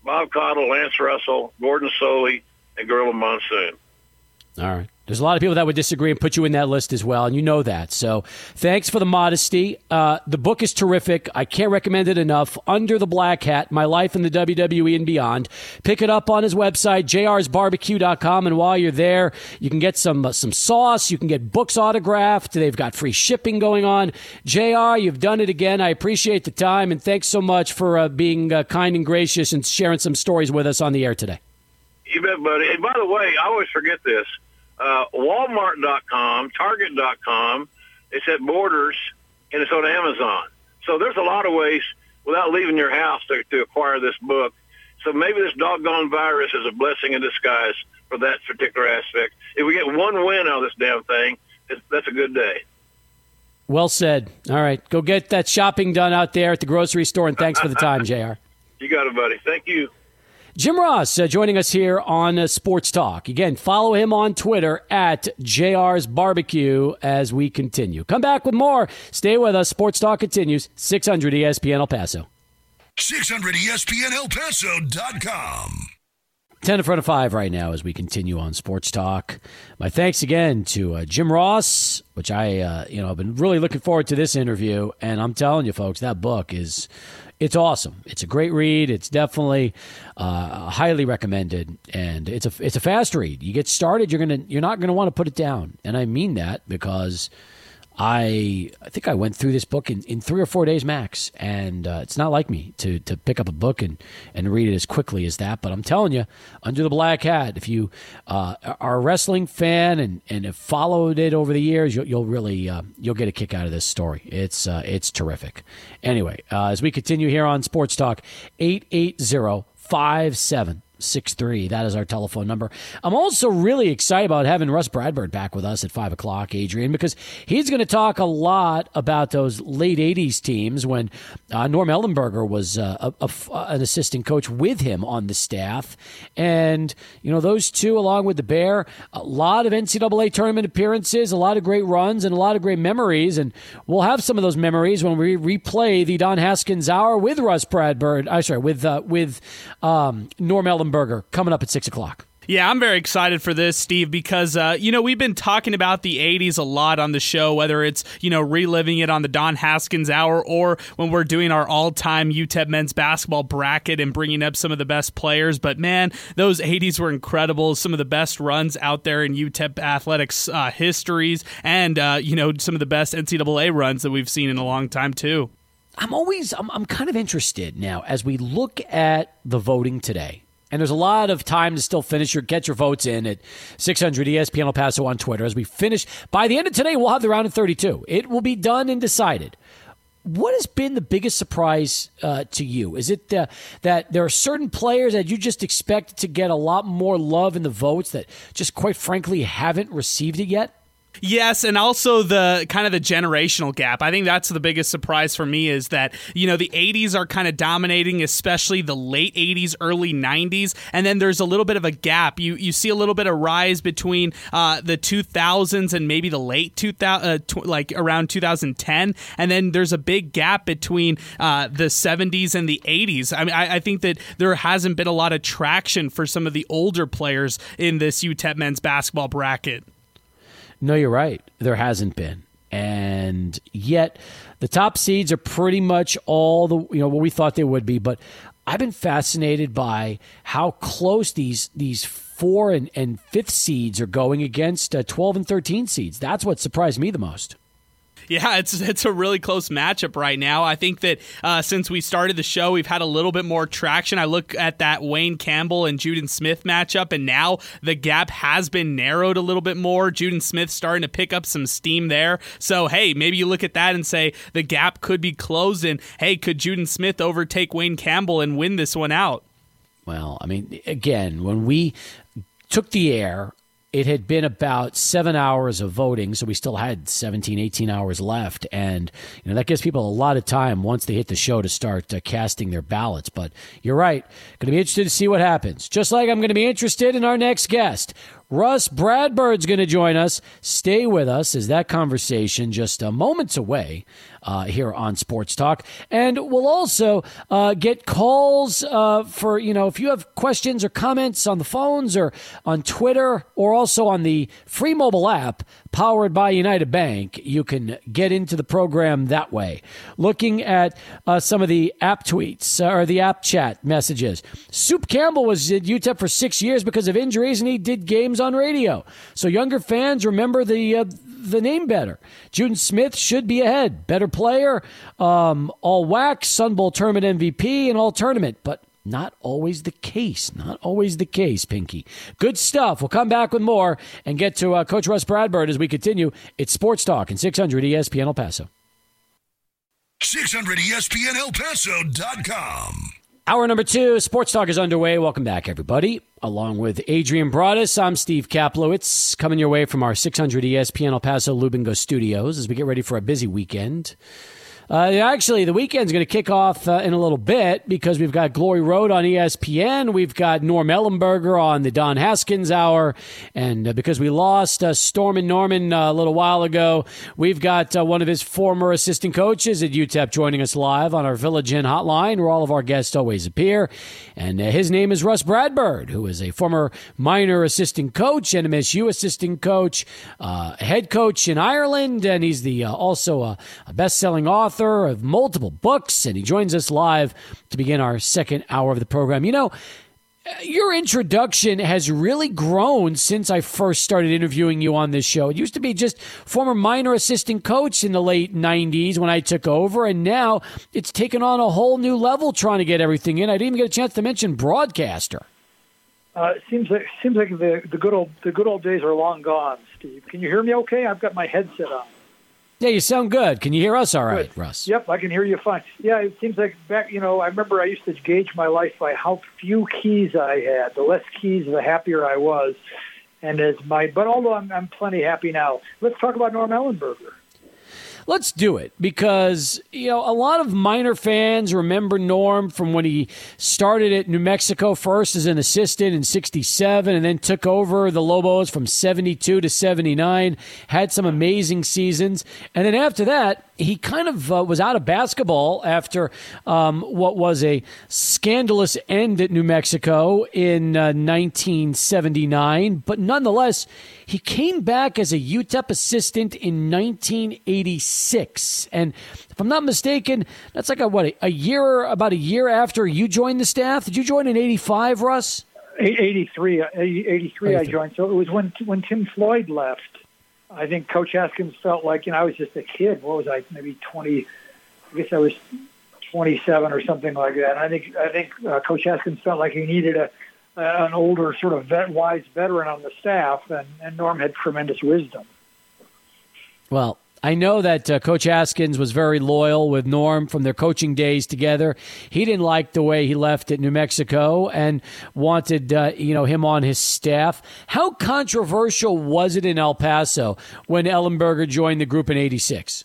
Bob Caudle, Lance Russell, Gordon Solie, and Gorilla Monsoon. All right. There's a lot of people that would disagree and put you in that list as well, and you know that. So thanks for the modesty. Uh, the book is terrific. I can't recommend it enough. Under the Black Hat My Life in the WWE and Beyond. Pick it up on his website, jrsbarbecue.com. And while you're there, you can get some, uh, some sauce. You can get books autographed. They've got free shipping going on. JR, you've done it again. I appreciate the time, and thanks so much for uh, being uh, kind and gracious and sharing some stories with us on the air today. You bet, buddy. And by the way, I always forget this uh, Walmart.com, Target.com. It's at Borders, and it's on Amazon. So there's a lot of ways without leaving your house to, to acquire this book. So maybe this doggone virus is a blessing in disguise for that particular aspect. If we get one win out of this damn thing, that's a good day. Well said. All right. Go get that shopping done out there at the grocery store, and thanks for the time, JR. You got it, buddy. Thank you. Jim Ross uh, joining us here on uh, Sports Talk. Again, follow him on Twitter at JR's Barbecue as we continue. Come back with more. Stay with us. Sports Talk continues. 600 ESPN El Paso. 600 ESPN El Paso.com. 10 in front of 5 right now as we continue on Sports Talk. My thanks again to uh, Jim Ross, which I, uh, you know, I've been really looking forward to this interview. And I'm telling you, folks, that book is it's awesome. It's a great read. It's definitely uh, highly recommended, and it's a it's a fast read. You get started, you're gonna you're not gonna want to put it down, and I mean that because I I think I went through this book in, in three or four days max, and uh, it's not like me to to pick up a book and, and read it as quickly as that. But I'm telling you, Under the Black Hat, if you uh, are a wrestling fan and, and have followed it over the years, you'll, you'll really uh, you'll get a kick out of this story. It's uh, it's terrific. Anyway, uh, as we continue here on Sports Talk, eight eight zero five seven. 63. That is our telephone number. I'm also really excited about having Rus Bradburd back with us at 5 o'clock, Adrian, because he's going to talk a lot about those late 80s teams when uh, Norm Ellenberger was uh, a, a, an assistant coach with him on the staff. And, you know, those two, along with the Bear, a lot of NCAA tournament appearances, a lot of great runs, and a lot of great memories. And we'll have some of those memories when we replay the Don Haskins Hour with Rus Bradburd. I'm sorry, with, uh, with um, Norm Ellenberger Coming up at 6 o'clock. Yeah, I'm very excited for this, Steve, because, uh, you know, we've been talking about the 80s a lot on the show, whether it's, you know, reliving it on the Don Haskins Hour or when we're doing our all time UTEP men's basketball bracket and bringing up some of the best players. But man, those 80s were incredible. Some of the best runs out there in UTEP athletics uh, histories and, uh, you know, some of the best NCAA runs that we've seen in a long time, too. I'm always, I'm, I'm kind of interested now as we look at the voting today and there's a lot of time to still finish your get your votes in at 600 ESPN El Paso on Twitter. As we finish by the end of today, we'll have the round of 32. It will be done and decided. What has been the biggest surprise uh, to you? Is it uh, that there are certain players that you just expect to get a lot more love in the votes that just quite frankly haven't received it yet? Yes, and also the kind of the generational gap. I think that's the biggest surprise for me is that, you know, the 80s are kind of dominating, especially the late 80s, early 90s, and then there's a little bit of a gap. You you see a little bit of rise between uh, the 2000s and maybe the late 2000 uh, tw- like around 2010, and then there's a big gap between uh, the 70s and the 80s. I mean, I, I think that there hasn't been a lot of traction for some of the older players in this UTEP men's basketball bracket. No, you're right. There hasn't been. And yet the top seeds are pretty much all the you know what we thought they would be, but I've been fascinated by how close these these four and, and fifth seeds are going against uh, 12 and 13 seeds. That's what surprised me the most. Yeah, it's it's a really close matchup right now. I think that uh, since we started the show, we've had a little bit more traction. I look at that Wayne Campbell and Juden Smith matchup, and now the gap has been narrowed a little bit more. Juden Smith starting to pick up some steam there. So hey, maybe you look at that and say the gap could be closed, and hey, could Juden Smith overtake Wayne Campbell and win this one out? Well, I mean, again, when we took the air it had been about seven hours of voting, so we still had 17, 18 hours left. And, you know, that gives people a lot of time once they hit the show to start uh, casting their ballots. But you're right. Going to be interested to see what happens. Just like I'm going to be interested in our next guest. Rus Bradburd's going to join us. Stay with us as that conversation just uh, moments away uh, here on Sports Talk. And we'll also uh, get calls uh, for, you know, if you have questions or comments on the phones or on Twitter or also on the free mobile app powered by United Bank, you can get into the program that way. Looking at uh, some of the app tweets uh, or the app chat messages. Soup Campbell was at UTEP for six years because of injuries and he did games on radio. So younger fans remember the uh, the name better. Juden Smith should be ahead. Better player, um, all WAC, Sun Bowl tournament MVP, and all tournament. But not always the case. Not always the case, Pinky. Good stuff. We'll come back with more and get to uh, Coach Rus Bradburd as we continue. It's Sports Talk and 600 ESPN El Paso. 600 ESPN El Paso.com. Hour number two, Sports Talk is underway. Welcome back, everybody. Along with Adrian Broadus, I'm Steve Kaplowitz, coming your way from our 600 ESPN El Paso Lube N' Go studios as we get ready for a busy weekend. Uh, actually, the weekend's going to kick off uh, in a little bit because we've got Glory Road on ESPN. We've got Norm Ellenberger on the Don Haskins Hour. And uh, because we lost uh, Stormin' Norman uh, a little while ago, we've got uh, one of his former assistant coaches at UTEP joining us live on our Village Inn hotline, where all of our guests always appear. And his name is Rus Bradburd, who is a former Miner assistant coach, NMSU assistant coach, head coach in Ireland, and he's the also a, a best selling author author of multiple books, and he joins us live to begin our second hour of the program. You know, your introduction has really grown since I first started interviewing you on this show. It used to be just former Miner assistant coach in the late 90s when I took over, and now it's taken on a whole new level trying to get everything in. I didn't even get a chance to mention broadcaster. Uh, it seems like seems like the the good old the good old days are long gone. Steve, can you hear me? Okay, I've got my headset on. Yeah, you sound good. Can you hear us all right, Good. Rus? Yep, I can hear you fine. Yeah, it seems like back. You know, I remember I used to gauge my life by how few keys I had. The less keys, the happier I was. And as my, but although I'm, I'm plenty happy now, let's talk about Norm Ellenberger. Let's do it because, you know, a lot of Miner fans remember Norm from when he started at New Mexico first as an assistant in 67 and then took over the Lobos from 72 to 79, had some amazing seasons. And then after that, he kind of uh, was out of basketball after um, what was a scandalous end at New Mexico in uh, 1979. But nonetheless, he came back as a UTEP assistant in 1986. And if I'm not mistaken, that's like a, what, a year, about a year after you joined the staff? Did you join in 85, Rus? Eight- 83, uh, 83 I joined. So it was when when Tim Floyd left. I think Coach Haskins felt like you know I was just a kid. What was I? Maybe 20. I guess I was 27 or something like that. And I think I think uh, Coach Haskins felt like he needed a an older sort of vet, wise veteran on the staff, and, and Norm had tremendous wisdom. Well, I know that uh, Coach Haskins was very loyal with Norm from their coaching days together. He didn't like the way he left at New Mexico and wanted uh, you know him on his staff. How controversial was it in El Paso when Ellenberger joined the group in '86?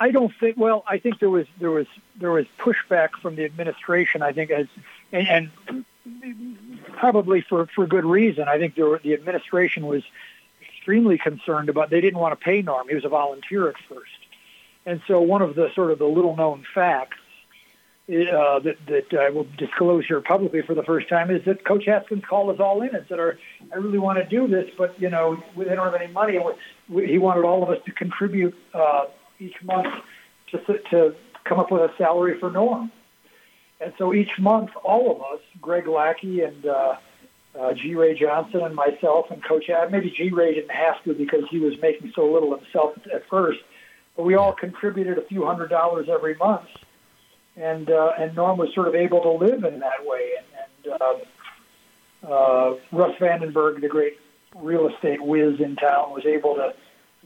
I don't think. Well, I think there was there was there was pushback from the administration. I think as and, and probably for for good reason. I think there were, the administration was extremely concerned about. They didn't want to pay Norm. He was a volunteer at first, and so one of the sort of the little known facts uh, that that I will disclose here publicly for the first time is that Coach Haskins called us all in and said, "I really want to do this, but you know they don't have any money." We, he wanted all of us to contribute uh, each month to to come up with a salary for Norm. And so each month, all of us, Greg Lackey and uh, uh, G. Ray Johnson and myself and Coach, maybe G. Ray didn't have to because he was making so little himself at first, but we all contributed a few hundred dollars every month, and uh, and Norm was sort of able to live in that way. And, and uh, uh, Russ Vandenberg, the great real estate whiz in town, was able to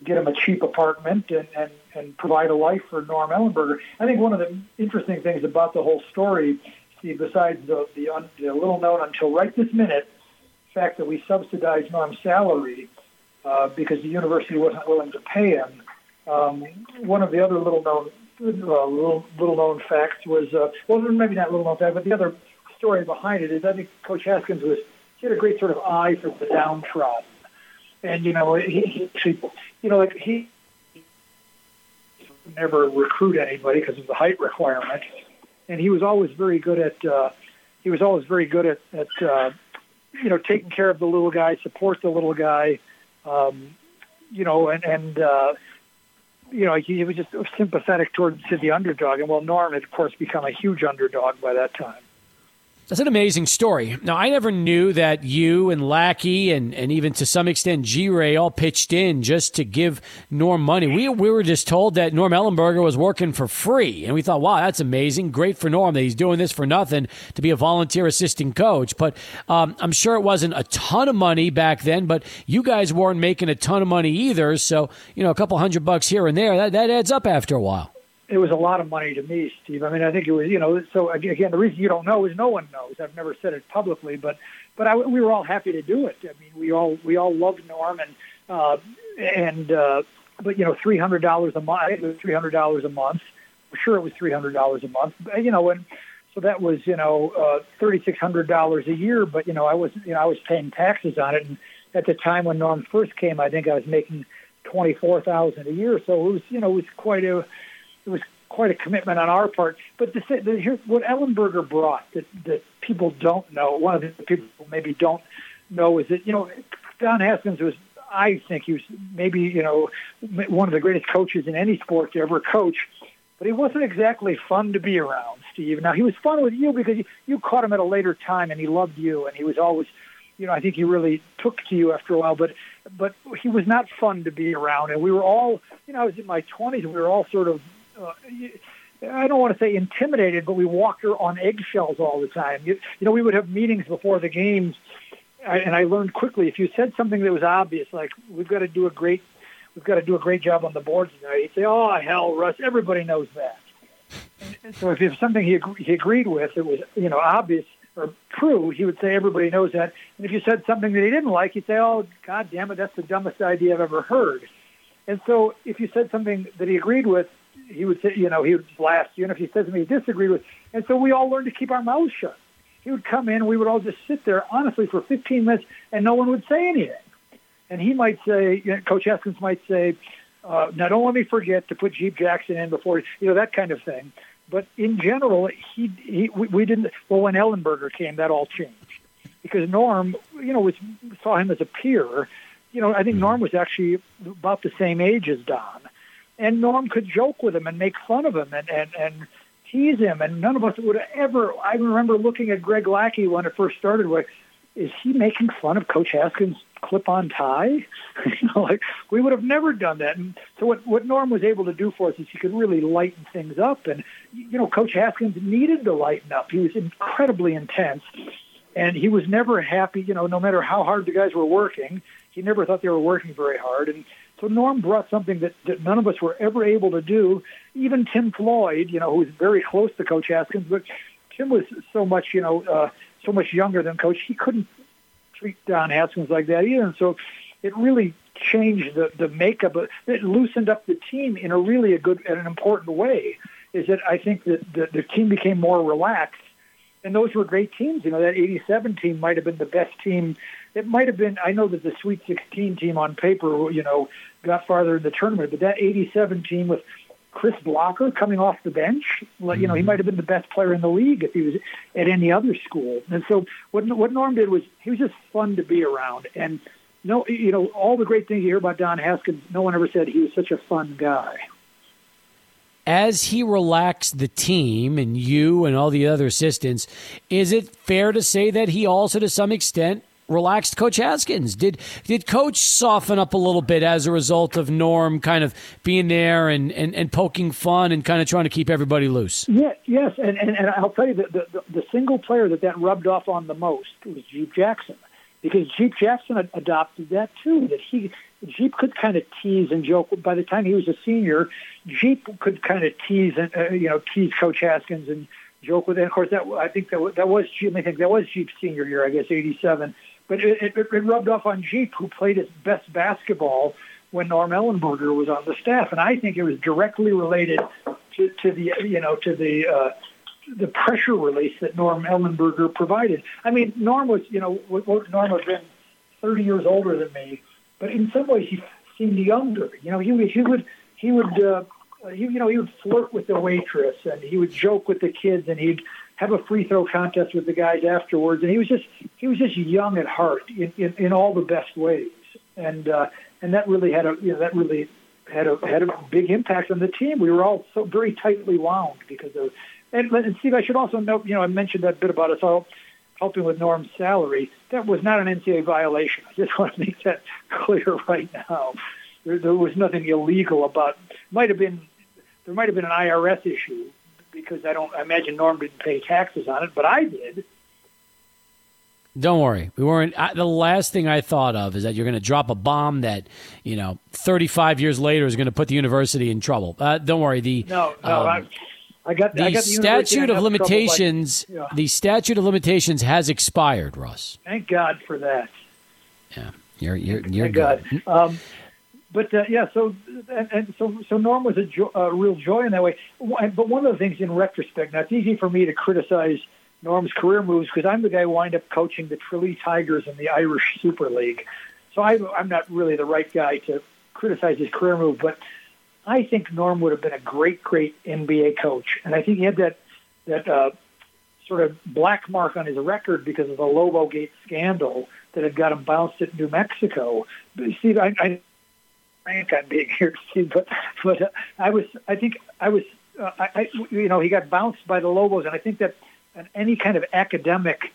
get him a cheap apartment and, and, and provide a life for Norm Ellenberger. I think one of the interesting things about the whole story, Steve, besides the, the, un, the little known until right this minute fact that we subsidized Norm's salary uh, because the university wasn't willing to pay him, um, one of the other little known uh, little, little known facts was uh, well maybe not little known fact, but the other story behind it is I think Coach Haskins was he had a great sort of eye for the downtrodden, and you know he, he you know like he never recruit anybody because of the height requirement, and he was always very good at uh, he was always very good at at uh, you know taking care of the little guy, support the little guy, um, you know, and and uh, you know he, was just sympathetic towards to the underdog, and well, Norm had of course become a huge underdog by that time. That's an amazing story. Now, I never knew that you and Lackey and, and even to some extent G Ray all pitched in just to give Norm money. We, we were just told that Norm Ellenberger was working for free. And we thought, wow, that's amazing. Great for Norm that he's doing this for nothing to be a volunteer assistant coach. But um, I'm sure it wasn't a ton of money back then, but you guys weren't making a ton of money either. So, you know, a couple hundred bucks here and there, that, that adds up after a while it was a lot of money to me, Steve. I mean, I think it was, you know, so again, the reason you don't know is no one knows. I've never said it publicly, but but I, we were all happy to do it. I mean, we all we all loved Norm and uh, and uh, but you know, three hundred dollars a month. It was three hundred dollars a month. I'm sure it was three hundred dollars a month. but, You know, and so that was you know uh, thirty six hundred dollars a year. But you know, I was you know I was paying taxes on it, and at the time when Norm first came, I think I was making twenty four thousand a year. So it was you know it was quite a it was quite a commitment on our part. But the, the, here, what Ellenberger brought that, that people don't know, one of the people maybe don't know, is that you know Don Haskins was, I think he was maybe you know one of the greatest coaches in any sport to ever coach. but he wasn't exactly fun to be around, Steve. Now he was fun with you because you, you caught him at a later time, and he loved you, and he was always, you know, I think he really took to you after a while. But but he was not fun to be around, and we were all, you know, I was in my twenties, and we were all sort of. Uh, I don't want to say intimidated, but we walked her on eggshells all the time. You, you know, we would have meetings before the games, and I learned quickly if you said something that was obvious, like we've got to do a great, we've got to do a great job on the boards tonight. He'd say, "Oh hell, Rus, everybody knows that." And so if it's something he he agreed with, it was you know obvious or true, he would say everybody knows that. And if you said something that he didn't like, he'd say, "Oh, God damn it, that's the dumbest idea I've ever heard." And so if you said something that he agreed with, he would say, you know, he would blast you. And if he said something he disagreed with, and so we all learned to keep our mouths shut. He would come in, we would all just sit there honestly for 15 minutes, and no one would say anything. And he might say, you know, Coach Haskins might say, uh, "Now don't let me forget to put Jeep Jackson in before you know that kind of thing." But in general, he, he we, we didn't. Well, when Ellenberger came, that all changed because Norm, you know, was saw him as a peer. You know, I think Norm was actually about the same age as Don, and Norm could joke with him and make fun of him and and and tease him. And none of us would ever. I remember looking at Greg Lackey when it first started. Like, is he making fun of Coach Haskins' clip-on tie? like we would have never done that. And so what what Norm was able to do for us is he could really lighten things up. And you know, Coach Haskins needed to lighten up. He was incredibly intense, and he was never happy. You know, no matter how hard the guys were working, he never thought they were working very hard. And so Norm brought something that, that none of us were ever able to do. Even Tim Floyd, you know, who was very close to Coach Haskins, but Tim was so much, you know, uh, so much younger than Coach. He couldn't treat Don Haskins like that either. And so it really changed the the makeup. Of, it loosened up the team in a really a good and an important way. Is that I think that the, the team became more relaxed, and those were great teams. You know, that '87 team might have been the best team. It might have been. I know that the Sweet 16 team on paper, you know, got farther in the tournament, but that '87 team with Chris Blocker coming off the bench. You know, he mm-hmm. might have been the best player in the league if he was at any other school. And so what what Norm did was he was just fun to be around. And no, you know, all the great things you hear about Don Haskins, no one ever said he was such a fun guy. As he relaxed the team and you and all the other assistants, is it fair to say that he also, to some extent, relaxed Coach Haskins? Did did Coach soften up a little bit as a result of Norm kind of being there and, and, and poking fun and kind of trying to keep everybody loose? Yeah, yes, and, and, and I'll tell you the, the, the single player that that rubbed off on the most was Jeep Jackson because Jeep Jackson ad- adopted that too. That he Jeep could kind of tease and joke. By the time he was a senior, Jeep could kind of tease and uh, you know tease Coach Haskins and joke with it. Of course, that I think that that was Jeep. I think that was Jeep's senior year. I guess '87. But it, it, it rubbed off on Jeep, who played his best basketball when Norm Ellenberger was on the staff, and I think it was directly related to, to the you know to the uh, the pressure release that Norm Ellenberger provided. I mean, Norm was you know Norm had been 30 years older than me, but in some ways he seemed younger. You know, he he would he would uh, he, you know he would flirt with the waitress and he would joke with the kids and he'd have a free throw contest with the guys afterwards. And he was just he was just young at heart in, in, in all the best ways. And uh, and that really had a you know that really had a had a big impact on the team. We were all so very tightly wound because of and, and Steve, I should also note, you know, I mentioned that bit about us all helping with Norm's salary. That was not an NCAA violation. I just want to make that clear right now. There, there was nothing illegal about. Might have been there might have been an IRS issue because I don't I imagine Norm didn't pay taxes on it, but I did. Don't worry, we weren't. I, the last thing I thought of is that you're going to drop a bomb that you know 35 years later is going to put the university in trouble. Uh, don't worry. The no, no. Um, I, I got the, I got the statute of limitations. Yeah. The statute of limitations has expired, Rus. Thank God for that. Yeah, you're you're you're Thank good. God. Um, but uh, yeah, so and, and, so so Norm was a, jo- a real joy in that way. But one of the things in retrospect, now it's easy for me to criticize Norm's career moves because I'm the guy who wind up coaching the Tralee Tigers in the Irish Super League. So I, I'm not really the right guy to criticize his career move, but I think Norm would have been a great, great NBA coach, and I think he had that that uh, sort of black mark on his record because of the Lobo Gate scandal that had got him bounced at New Mexico. But Steve, I, I rank on being here, Steve, but but uh, I was I think I was uh, I, I, you know, he got bounced by the Lobos, and I think that any kind of academic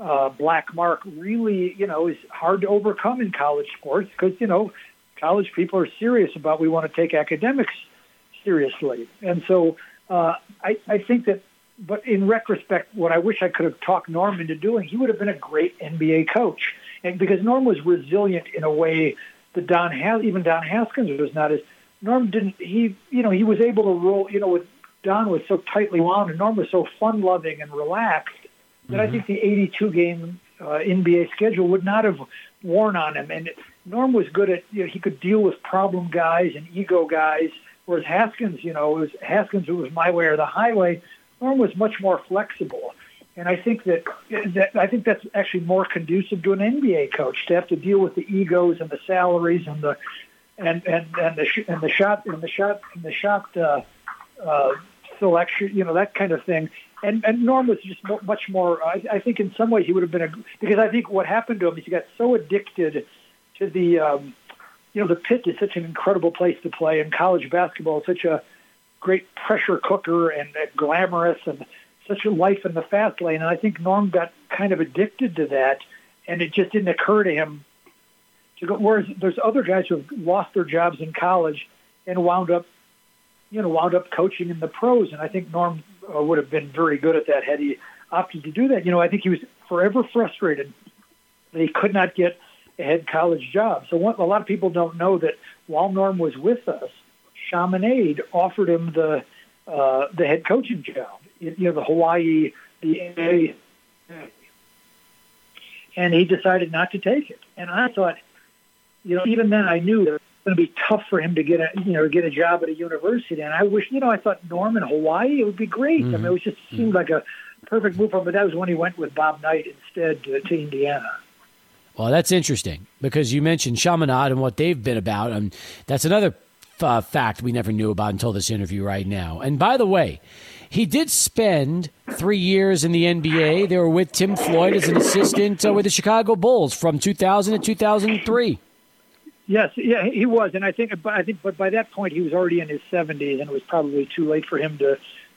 uh, black mark really, you know, is hard to overcome in college sports because you know, college people are serious about we want to take academics seriously, and so uh, I, I think that. But in retrospect, what I wish I could have talked Norm into doing, he would have been a great NBA coach, and because Norm was resilient in a way that Don Has- even Don Haskins was not as Norm didn't he you know he was able to roll you know with Don was so tightly wound and Norm was so fun loving and relaxed that mm-hmm. I think the 82 game uh, NBA schedule would not have worn on him. And Norm was good at you know he could deal with problem guys and ego guys whereas Haskins you know it was Haskins who was my way or the highway. Norm was much more flexible and I think that, that I think that's actually more conducive to an NBA coach to have to deal with the egos and the salaries and the and and and the sh- and the shot and the shot and the shot uh, uh, selection, you know, that kind of thing. And and Norm was just much more. I, I think in some ways he would have been a because I think what happened to him is he got so addicted to the, um, you know, the pit is such an incredible place to play, and college basketball is such a great pressure cooker and uh, glamorous and such a life in the fast lane. And I think Norm got kind of addicted to that, and it just didn't occur to him to go. Whereas there's other guys who have lost their jobs in college and wound up, you know, wound up coaching in the pros. And I think Norm uh, would have been very good at that had he opted to do that. You know, I think he was forever frustrated that he could not get a head college job. So what, a lot of people don't know that while Norm was with us, Chaminade offered him the uh, the head coaching job. You know, the Hawaii, the A, and he decided not to take it. And I thought, you know, even then I knew it was going to be tough for him to get a, you know, get a job at a university. And I wish, you know, I thought Norman, Hawaii, it would be great. Mm-hmm. I mean, it was just seemed mm-hmm. like a perfect move for him. But that was when he went with Bob Knight instead to, to Indiana. Well, that's interesting because you mentioned Chaminade and what they've been about. And that's another uh, fact we never knew about until this interview right now. And by the way, he did spend three years in the NBA. They were with Tim Floyd as an assistant uh, with the Chicago Bulls from 2000 to 2003. Yes, yeah, he was, and I think, I think, but by that point he was already in his seventies, and it was probably too late for him to,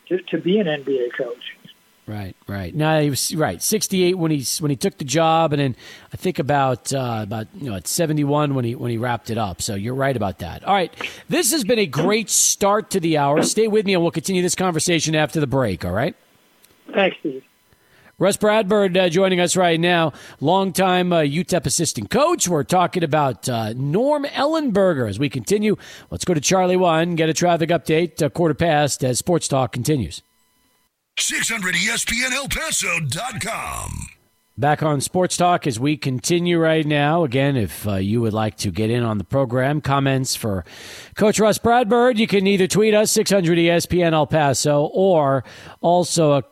to, to be an NBA coach. Right, right. Now he was right. Sixty-eight when he when he took the job, and then I think about uh, about you know at seventy-one when he when he wrapped it up. So you're right about that. All right, this has been a great start to the hour. Stay with me, and we'll continue this conversation after the break. All right. Thanks, Steve. Rus Bradburd uh, joining us right now, longtime uh, UTEP assistant coach. We're talking about uh, Norm Ellenberger as we continue. Let's go to Charlie One, get a traffic update, uh, quarter past as Sports Talk continues. 600 ESPNElPaso.com. Back on Sports Talk as we continue right now. Again, if uh, you would like to get in on the program, comments for Coach Rus Bradburd, you can either tweet us 600 ESPN El Paso or also a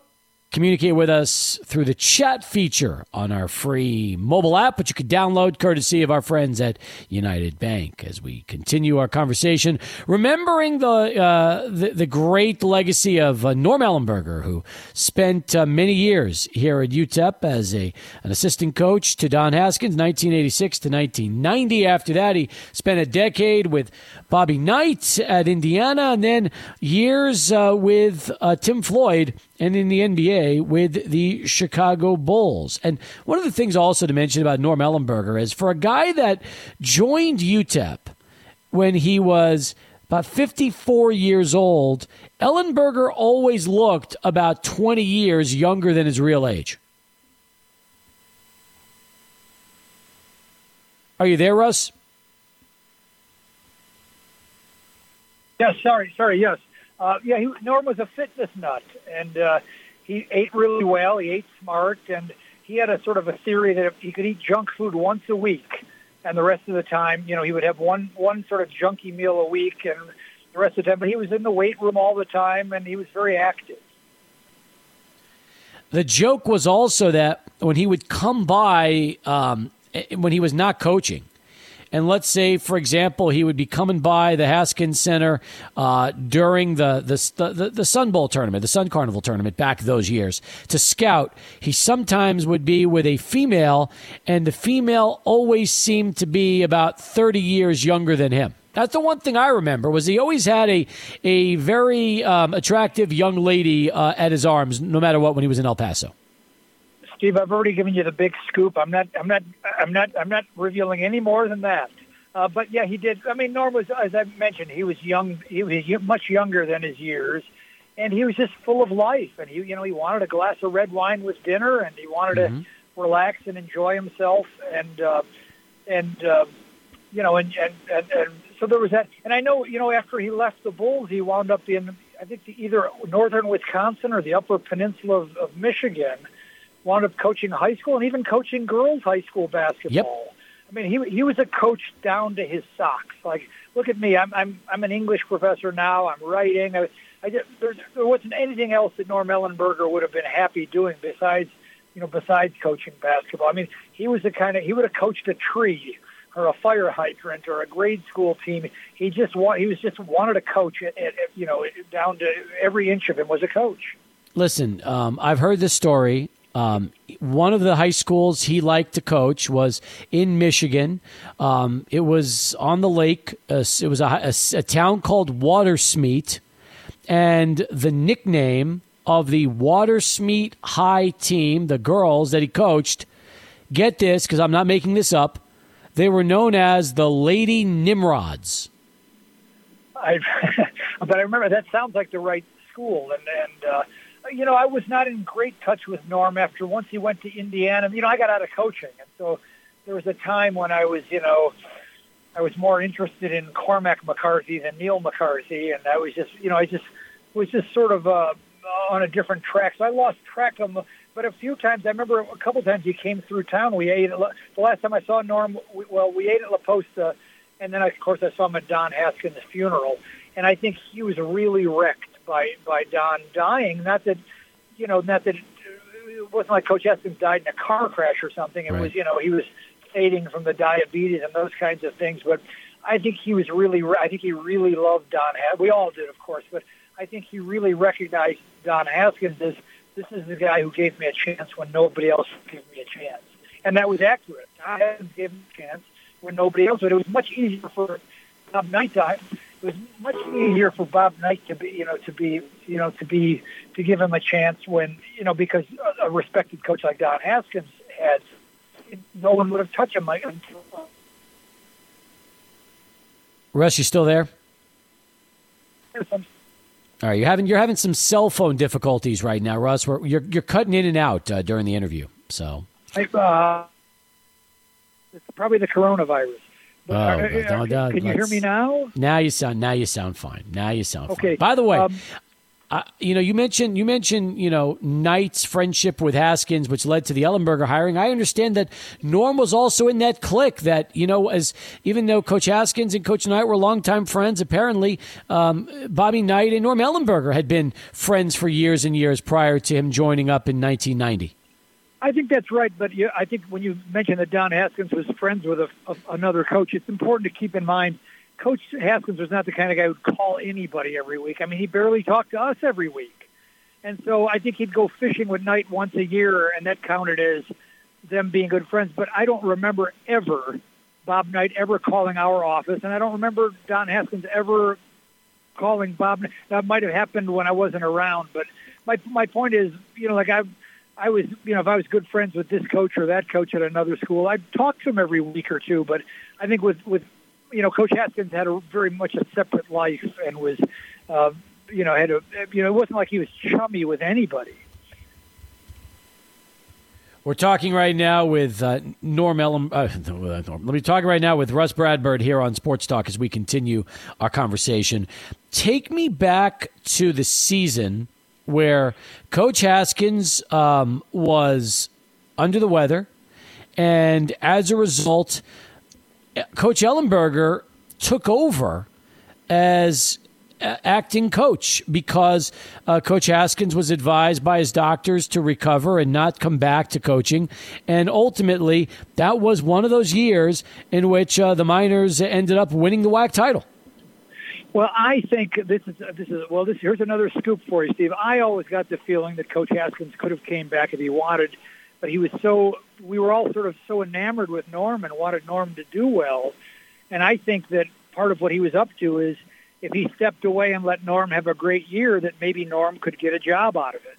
Communicate with us through the chat feature on our free mobile app, which you can download courtesy of our friends at United Bank. As we continue our conversation, remembering the uh, the, the, great legacy of uh, Norm Ellenberger, who spent uh, many years here at UTEP as a an assistant coach to Don Haskins, 1986 to 1990. After that, he spent a decade with Bobby Knight at Indiana, and then years uh, with uh, Tim Floyd and in the NBA with the Chicago Bulls. And one of the things also to mention about Norm Ellenberger is for a guy that joined UTEP when he was about 54 years old, Ellenberger always looked about 20 years younger than his real age. Are you there, Rus? Yes, sorry, sorry, yes. Uh, yeah, he, Norm was a fitness nut, and uh, he ate really well. He ate smart, and he had a sort of a theory that he could eat junk food once a week, and the rest of the time, you know, he would have one one sort of junky meal a week, and the rest of the time, but he was in the weight room all the time, and he was very active. The joke was also that when he would come by, um, when he was not coaching, and let's say, for example, he would be coming by the Haskins Center uh, during the, the, the the Sun Bowl tournament, the Sun Carnival tournament back those years to scout. He sometimes would be with a female, and the female always seemed to be about thirty years younger than him. That's the one thing I remember was he always had a a very um, attractive young lady uh, at his arms, no matter what, when he was in El Paso. Steve, I've already given you the big scoop. I'm not. I'm not. I'm not. I'm not revealing any more than that. Uh, but yeah, he did. I mean, Norm was, as I mentioned, he was young. He was much younger than his years, and he was just full of life. And he, you know, he wanted a glass of red wine with dinner, and he wanted mm-hmm. to relax and enjoy himself. And uh, and uh, you know, and, and and and so there was that. And I know, you know, after he left the Bulls, he wound up in I think the, either northern Wisconsin or the Upper Peninsula of, of Michigan. Wound up coaching high school and even coaching girls high school basketball. Yep. I mean, he he was a coach down to his socks. Like, look at me. I'm I'm I'm an English professor now. I'm writing. I, I just, there, there wasn't anything else that Norm Ellenberger would have been happy doing besides, you know, besides coaching basketball. I mean, he was the kind of he would have coached a tree or a fire hydrant or a grade school team. He just want he was just wanted to coach it. You know, down to every inch of him was a coach. Listen, um, I've heard this story. Um, one of the high schools he liked to coach was in Michigan. Um, it was on the lake. Uh, it was a, a, a town called Watersmeet, and the nickname of the Watersmeet High team, the girls that he coached, get this because I'm not making this up. They were known as the Lady Nimrods. I, but I remember that sounds like the right school, and and uh, you know, I was not in great touch with Norm after once he went to Indiana. You know, I got out of coaching, and so there was a time when I was, you know, I was more interested in Cormac McCarthy than Neil McCarthy, and I was just, you know, I just was just sort of uh, on a different track. So I lost track of him. But a few times, I remember a couple times he came through town. We ate. At, the last time I saw Norm, we, well, we ate at La Posta, and then of course I saw him at Don Haskins' funeral, and I think he was really wrecked by by Don dying. Not that you know, not that it wasn't like Coach Haskins died in a car crash or something. It right. was you know he was fading from the diabetes and those kinds of things. But I think he was really. I think he really loved Don. We all did, of course, but I think he really recognized Don Haskins as this is the guy who gave me a chance when nobody else gave me a chance, and that was accurate. Don Haskins gave him a chance when nobody else would. It was much easier for Bob Knight to it was much easier for Bob Knight to be, you know, to be, you know, to be, to give him a chance when, you know, because a respected coach like Don Haskins had, no one would have touched him. Like, Rus, you still there? All right, you're having you're having some cell phone difficulties right now, Rus. We're, you're you're cutting in and out uh, during the interview. So, uh, it's probably the coronavirus. Oh, uh, no, no, can you hear me now? Now you sound. Now you sound fine. Now you sound okay. fine. By the way, um, uh, you know, you mentioned you mentioned you know Knight's friendship with Haskins, which led to the Ellenberger hiring. I understand that Norm was also in that clique. That you know, as even though Coach Haskins and Coach Knight were longtime friends, apparently um, Bobby Knight and Norm Ellenberger had been friends for years and years prior to him joining up in 1990. I think that's right, but you, I think when you mention that Don Haskins was friends with a, a, another coach, it's important to keep in mind Coach Haskins was not the kind of guy who'd call anybody every week. I mean, he barely talked to us every week. And so I think he'd go fishing with Knight once a year, and that counted as them being good friends. But I don't remember ever Bob Knight ever calling our office, and I don't remember Don Haskins ever calling Bob. That might have happened when I wasn't around, but my my point is, you know, like I I was, you know, if I was good friends with this coach or that coach at another school, I'd talk to him every week or two. But I think with, with, you know, Coach Haskins had a very much a separate life and was, uh, you know, had a, you know, it wasn't like he was chummy with anybody. We're talking right now with uh, Norm Ellen. Uh, Norm. Let me talk right now with Rus Bradburd here on Sports Talk as we continue our conversation. Take me back to the season where Coach Haskins um, was under the weather, and as a result, Coach Ellenberger took over as acting coach because uh, Coach Haskins was advised by his doctors to recover and not come back to coaching. And ultimately, that was one of those years in which uh, the Miners ended up winning the WAC title. Well, I think this is this is well. This here's another scoop for you, Steve. I always got the feeling that Coach Haskins could have came back if he wanted, but he was so we were all sort of so enamored with Norm and wanted Norm to do well, and I think that part of what he was up to is if he stepped away and let Norm have a great year, that maybe Norm could get a job out of it.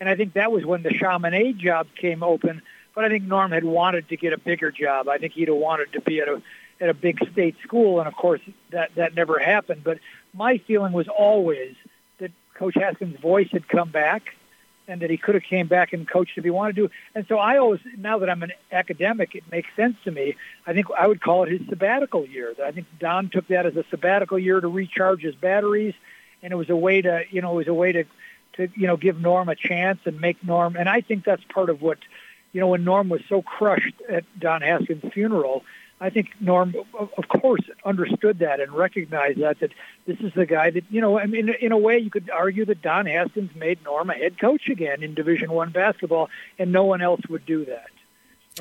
And I think that was when the Chaminade job came open. But I think Norm had wanted to get a bigger job. I think he'd have wanted to be at a at a big state school, and of course that that never happened. But my feeling was always that Coach Haskins' voice had come back, and that he could have came back and coached if he wanted to. And so I always, now that I'm an academic, it makes sense to me. I think I would call it his sabbatical year. I think Don took that as a sabbatical year to recharge his batteries, and it was a way to, you know, it was a way to, to you know, give Norm a chance and make Norm. And I think that's part of what, you know, when Norm was so crushed at Don Haskins' funeral I think Norm, of course, understood that and recognized that that this is the guy that you know. I mean, in a way, you could argue that Don Haskins made Norm a head coach again in Division One basketball, and no one else would do that.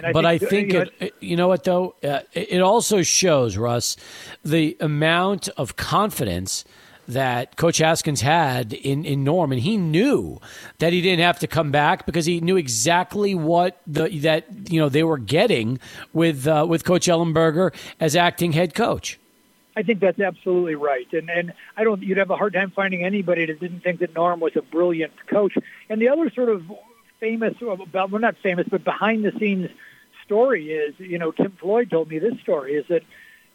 I but think, I think you know, it, you know what though, uh, it also shows Rus the amount of confidence that Coach Haskins had in, in Norm, and he knew that he didn't have to come back because he knew exactly what the that you know they were getting with uh, with Coach Ellenberger as acting head coach. I think that's absolutely right, and and I don't. You'd have a hard time finding anybody that didn't think that Norm was a brilliant coach. And the other sort of famous, well, not famous, but behind the scenes story is, you know, Tim Floyd told me this story is that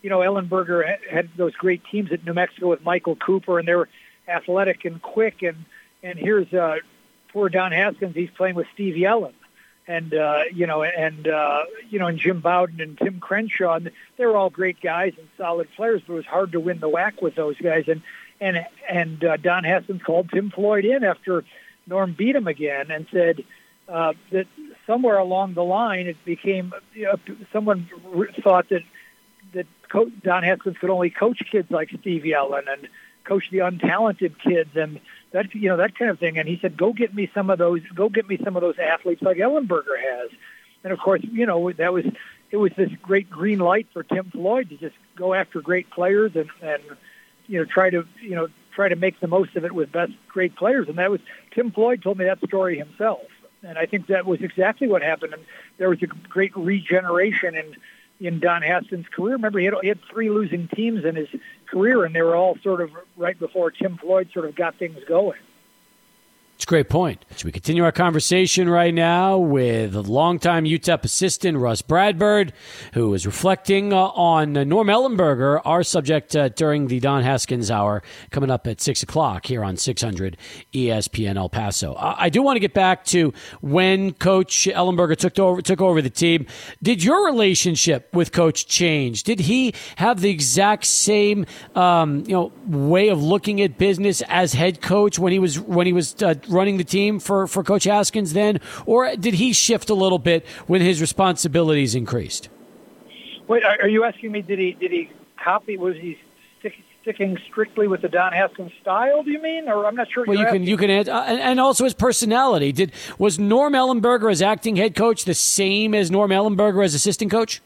you know, Ellenberger had those great teams at New Mexico with Michael Cooper, and they were athletic and quick. And and here's uh, poor Don Haskins. He's playing with Steve Yellen, and uh, you know, and uh, you know, and Jim Bowden and Tim Crenshaw. And they were all great guys and solid players, but it was hard to win the WAC with those guys. And and and uh, Don Haskins called Tim Floyd in after Norm beat him again and said. Uh, that somewhere along the line, it became know, someone thought that that Don Haskins could only coach kids like Steve Yellen and coach the untalented kids and that you know that kind of thing. And he said, "Go get me some of those. Go get me some of those athletes like Ellenberger has." And of course, you know that was it was this great green light for Tim Floyd to just go after great players and and you know try to you know try to make the most of it with best great players. And that was Tim Floyd told me that story himself. And I think that was exactly what happened. And there was a great regeneration and in Don Haskins' career. Remember, he had, he had three losing teams in his career, and they were all sort of right before Tim Floyd sort of got things going. It's a great point. So we continue our conversation right now with longtime UTEP assistant Rus Bradburd, who is reflecting uh, on Norm Ellenberger, our subject uh, during the Don Haskins Hour, coming up at 6 o'clock here on 600 ESPN El Paso. I, I do want to get back to when Coach Ellenberger took over, took over the team. Did your relationship with Coach change? Did he have the exact same um, you know way of looking at business as head coach when he was when he was uh, running the team for, for Coach Haskins then, or did he shift a little bit when his responsibilities increased? Wait, are you asking me? Did he did he copy? Was he stick, sticking strictly with the Don Haskins style? Do you mean, or I'm not sure? Well, you can you can add, uh, and, and, also his personality. Did was Norm Ellenberger as acting head coach the same as Norm Ellenberger as assistant coach?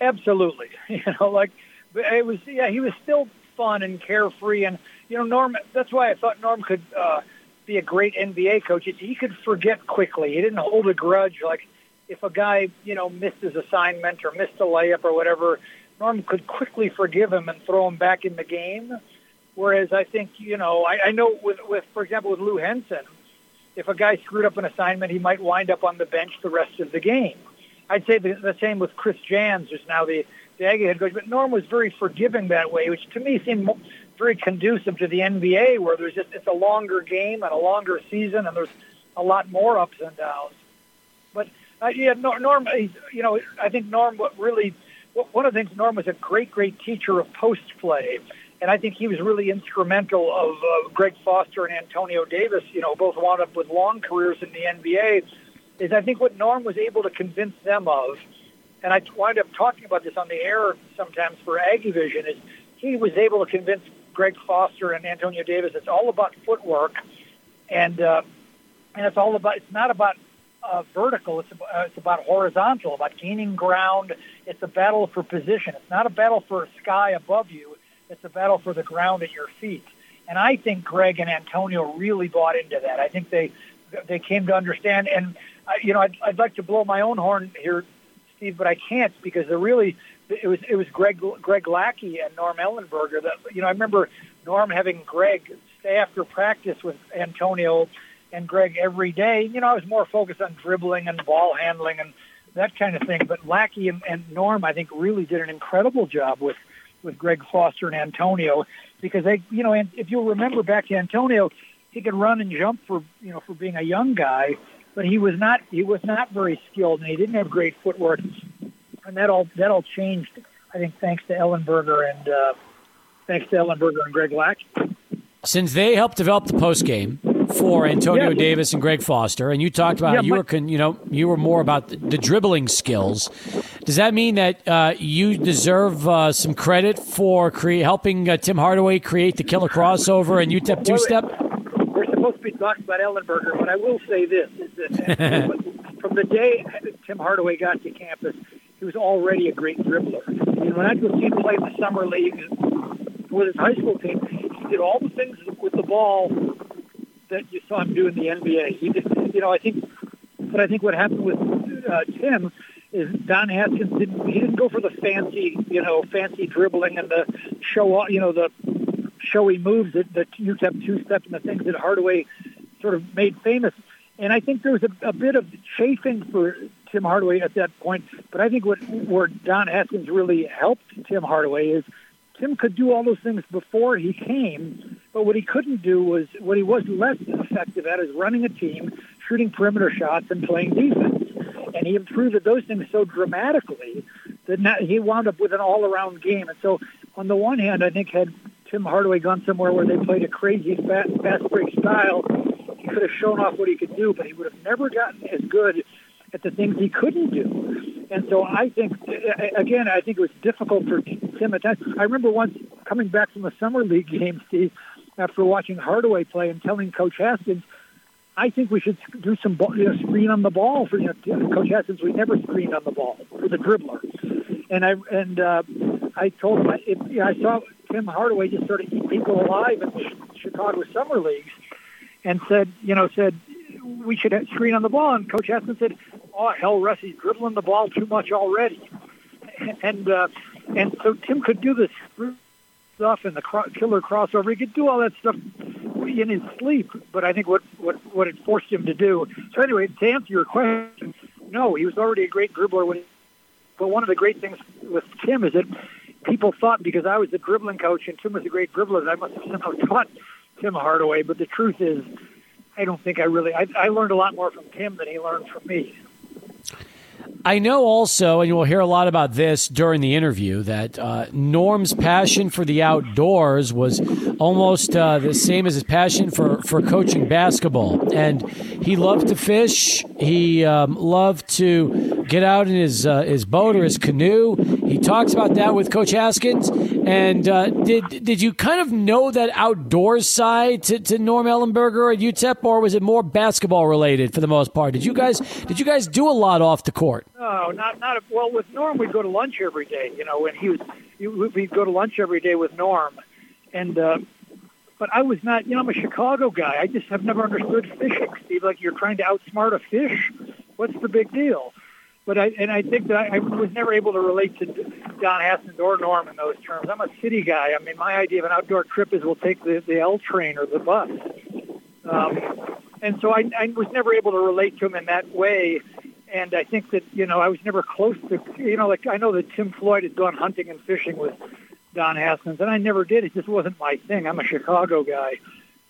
Absolutely. You know, like it was. Yeah, he was still fun and carefree, and you know, Norm. That's why I thought Norm could. Uh, be a great NBA coach. He could forget quickly. He didn't hold a grudge. Like if a guy, you know, missed his assignment or missed a layup or whatever, Norm could quickly forgive him and throw him back in the game. Whereas I think, you know, I, I know with, with, for example, with Lou Henson, if a guy screwed up an assignment, he might wind up on the bench the rest of the game. I'd say the, the same with Chris Jans, who's now the, the Aggie head coach. But Norm was very forgiving that way, which to me seemed very conducive to the NBA, where there's just it's a longer game and a longer season, and there's a lot more ups and downs. But uh, yeah, Norm, you know, I think Norm really one of the things Norm was a great, great teacher of post play, and I think he was really instrumental of uh, Greg Foster and Antonio Davis. You know, both wound up with long careers in the NBA. Is I think what Norm was able to convince them of, and I wind up talking about this on the air sometimes for Aggie Vision, is he was able to convince Greg Foster and Antonio Davis. It's all about footwork, and uh, and it's all about. It's not about uh, vertical. It's about, uh, it's about horizontal, about gaining ground. It's a battle for position. It's not a battle for sky above you. It's a battle for the ground at your feet. And I think Greg and Antonio really bought into that. I think they they came to understand. And uh, you know, I'd, I'd like to blow my own horn here, Steve, but I can't because they're really it was it was Greg Greg Lackey and Norm Ellenberger. That you know, I remember Norm having Greg stay after practice with Antonio and Greg every day. You know, I was more focused on dribbling and ball handling and that kind of thing. But Lackey and, and Norm, I think, really did an incredible job with with Greg Foster and Antonio because they, you know, and if you'll remember back to Antonio, he could run and jump for you know for being a young guy, but he was not he was not very skilled and he didn't have great footwork, and that all that all changed. I think thanks to Ellenberger and uh, thanks to Ellenberger and Greg Lackey. Since they helped develop the post game for Antonio Yeah. Davis and Greg Foster, and you talked about Yeah, you my- were con, you know you were more about the, the dribbling skills. Does that mean that uh, you deserve uh, some credit for cre- helping uh, Tim Hardaway create the killer crossover and UTEP two step? We're supposed to be talking about Ellenberger, but I will say this: is that from the day Tim Hardaway got to campus, he was already a great dribbler. And when I go see him play in the summer league with his high school team, he did all the things with the ball that you saw him do in the NBA. He did, you know, I think, but I think what happened with uh, Tim is Don Haskins didn't he didn't go for the fancy, you know, fancy dribbling and the show off, you know, the showy moves that the UTEP two step and the things that Hardaway sort of made famous. And I think there was a, a bit of chafing for Tim Hardaway at that point. But I think what where Don Haskins really helped Tim Hardaway is Tim could do all those things before he came, but what he couldn't do was what he was less effective at is running a team, shooting perimeter shots, and playing defense. And he improved at those things so dramatically that now he wound up with an all-around game. And so, on the one hand, I think had Tim Hardaway gone somewhere where they played a crazy fast, fast break style, he could have shown off what he could do, but he would have never gotten as good at the things he couldn't do. And so I think, again, I think it was difficult for Tim at times. I remember once coming back from a summer league game, Steve, after watching Hardaway play and telling Coach Haskins, I think we should do some ball, you know, screen on the ball for you know, Coach Haskins. We never screened on the ball for the dribbler, and I and uh, I told him I, if, you know, I saw Tim Hardaway just sort of eat people alive in Chicago summer leagues, and said, you know, said we should screen on the ball. And Coach Haskins said, "Oh hell, Rus, he's dribbling the ball too much already." And uh, and so Tim could do this stuff and the cro- killer crossover. He could do all that stuff in his sleep. But I think what what what it forced him to do. So anyway, to answer your question, no, he was already a great dribbler when. He, but one of the great things with Tim is that people thought because I was the dribbling coach and Tim was a great dribbler that I must have somehow taught Tim Hardaway. But the truth is, I don't think I really. I, I learned a lot more from Tim than he learned from me. I know also, and you'll hear a lot about this during the interview, that uh, Norm's passion for the outdoors was almost uh, the same as his passion for, for coaching basketball. And he loved to fish. He um, loved to get out in his uh, his boat or his canoe. He talks about that with Coach Haskins. And uh, did did you kind of know that outdoors side to, to Norm Ellenberger at UTEP, or was it more basketball related for the most part? Did you guys did you guys do a lot off the court? No, not not a, well. With Norm, we'd go to lunch every day. You know, when he was, we'd go to lunch every day with Norm, and uh, but I was not. You know, I'm a Chicago guy. I just have never understood fishing, Steve. Like you're trying to outsmart a fish. What's the big deal? But I and I think that I, I was never able to relate to Don Haskins or Norm in those terms. I'm a city guy. I mean, my idea of an outdoor trip is we'll take the the L train or the bus. Um, and so I, I was never able to relate to him in that way and I think that you know I was never close to you know like I know that Tim Floyd had gone hunting and fishing with Don Haskins, and I never did. It just wasn't my thing. I'm a Chicago guy,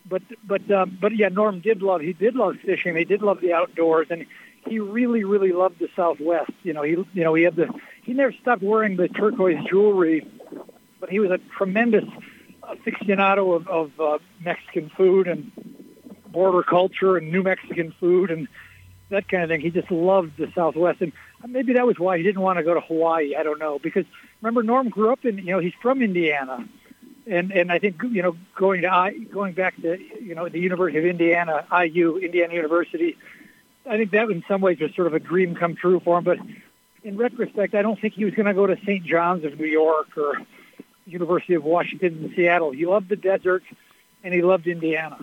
but but um, but yeah, Norm did love he did love fishing. He did love the outdoors, and he really really loved the Southwest. You know he you know he had the he never stopped wearing the turquoise jewelry, but he was a tremendous aficionado of, of uh, Mexican food and border culture and New Mexican food and that kind of thing. He just loved the Southwest, and maybe that was why he didn't want to go to Hawaii. I don't know because remember Norm grew up in you know he's from Indiana, and and I think you know going to I going back to you know the University of Indiana, IU, Indiana University. I think that in some ways was sort of a dream come true for him. But in retrospect, I don't think he was going to go to St. John's of New York or University of Washington in Seattle. He loved the desert, and he loved Indiana.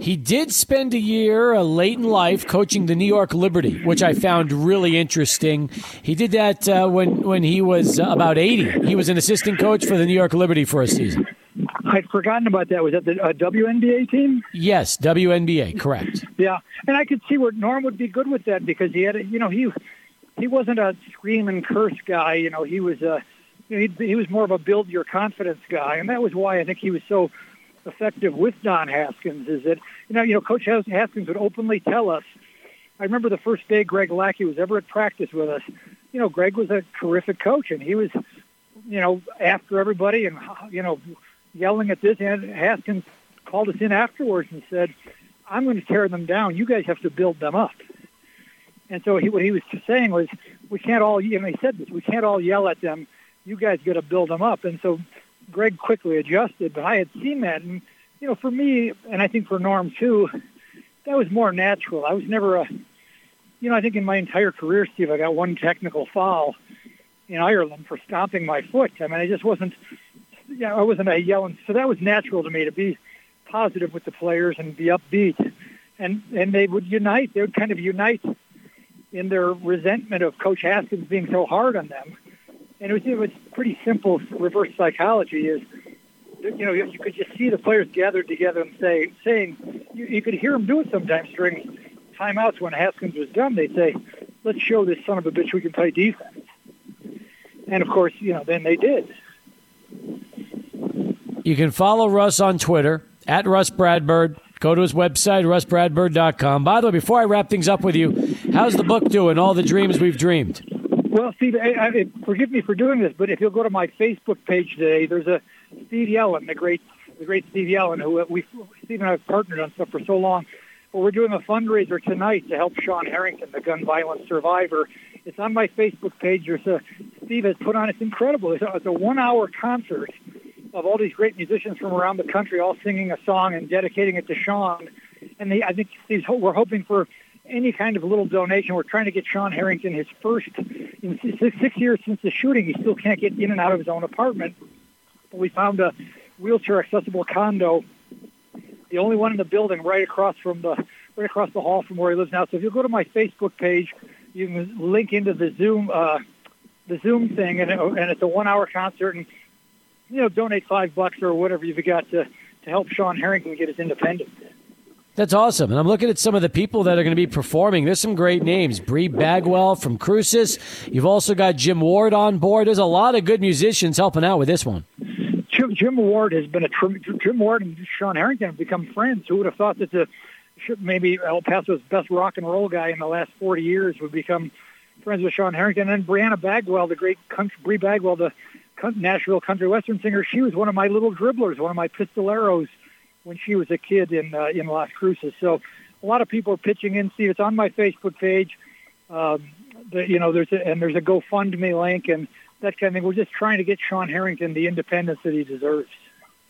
He did spend a year uh, late in life coaching the New York Liberty, which I found really interesting. He did that uh, when when he was uh, about eighty. He was an assistant coach for the New York Liberty for a season. I'd forgotten about that. Was that the uh, WNBA team? Yes, WNBA, correct. Yeah, and I could see where Norm would be good with that because he had, a, you know, he he wasn't a scream and curse guy. You know, he was a he, he was more of a build your confidence guy, and that was why I think he was so effective with Don Haskins. Is that you know, you know, Coach Haskins would openly tell us. I remember the first day Greg Lackey was ever at practice with us. You know, Greg was a terrific coach, and he was, you know, after everybody, and you know, yelling at this. And Haskins called us in afterwards and said, "I'm going to tear them down. You guys have to build them up." And so he, what he was saying was, we can't all, know, he said this, we can't all yell at them. You guys got to build them up. And so Greg quickly adjusted, but I had seen that. And, you know, for me, and I think for Norm too, that was more natural. I was never a, you know, I think in my entire career, Steve, I got one technical foul in Ireland for stomping my foot. I mean, I just wasn't, you know, I wasn't a yelling. So that was natural to me to be positive with the players and be upbeat. And, and they would unite. They would kind of unite in their resentment of Coach Haskins being so hard on them. And it was, it was pretty simple reverse psychology is, you know, you could just see the players gathered together and say, saying, you, you could hear them do it sometimes during timeouts when Haskins was done. They'd say, let's show this son of a bitch we can play defense. And of course, you know, then they did. You can follow Rus on Twitter at Rus Bradburd. Go to his website, rusbradburd.com. By the way, before I wrap things up with you, how's the book doing? All the dreams we've dreamed. Well, Steve, I, I, forgive me for doing this, but if you'll go to my Facebook page today, there's a Steve Yellen, the great, the great Steve Yellen, who we, Steve and I have partnered on stuff for so long. But we're doing a fundraiser tonight to help Shawn Harrington, the gun violence survivor. It's on my Facebook page. There's a Steve has put on. It's incredible. It's a, it's a one-hour concert of all these great musicians from around the country all singing a song and dedicating it to Shawn. And the, I think Steve's, we're hoping for any kind of little donation. We're trying to get Shawn Harrington his first in six, years since the shooting. He still can't get in and out of his own apartment. But we found a wheelchair accessible condo, the only one in the building, right across from the right across the hall from where he lives now. So if you go to my Facebook page, you can link into the Zoom uh, the Zoom thing, and, it, and it's a one hour concert and you know, donate five bucks or whatever you've got to, to help Shawn Harrington get his independence. That's awesome. And I'm looking at some of the people that are going to be performing. There's some great names. Bree Bagwell from Cruces. You've also got Jim Ward on board. There's a lot of good musicians helping out with this one. Jim, Jim Ward has been a Jim Ward and Shawn Harrington have become friends. Who would have thought that the maybe El Paso's best rock and roll guy in the last 40 years would become friends with Shawn Harrington and Brianna Bagwell, the great country, Bree Bagwell, the Nashville country western singer. She was one of my little dribblers, one of my pistoleros when she was a kid in uh, in Las Cruces. So a lot of people are pitching in. See, it's on my Facebook page. Um, the, you know, there's a, and there's a GoFundMe link and that kind of thing. We're just trying to get Shawn Harrington the independence that he deserves.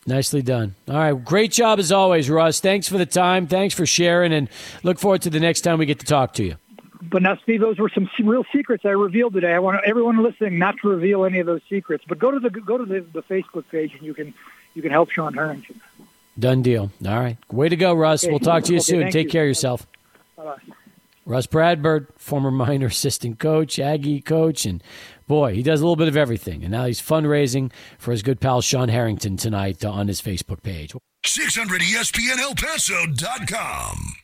Nicely done. All right, great job as always, Rus. Thanks for the time. Thanks for sharing, and look forward to the next time we get to talk to you. But now, Steve, those were some real secrets I revealed today. I want everyone listening not to reveal any of those secrets. But go to the go to the, the Facebook page and you can you can help Shawn Harrington. Done deal. All right, way to go, Rus. Okay. We'll talk to you okay, soon. Take you. care of yourself. Bye-bye. Rus Bradburd, former Miner assistant coach, Aggie coach, and boy, he does a little bit of everything. And now he's fundraising for his good pal Shawn Harrington tonight uh, on his Facebook page. 600ESPN El Paso.com.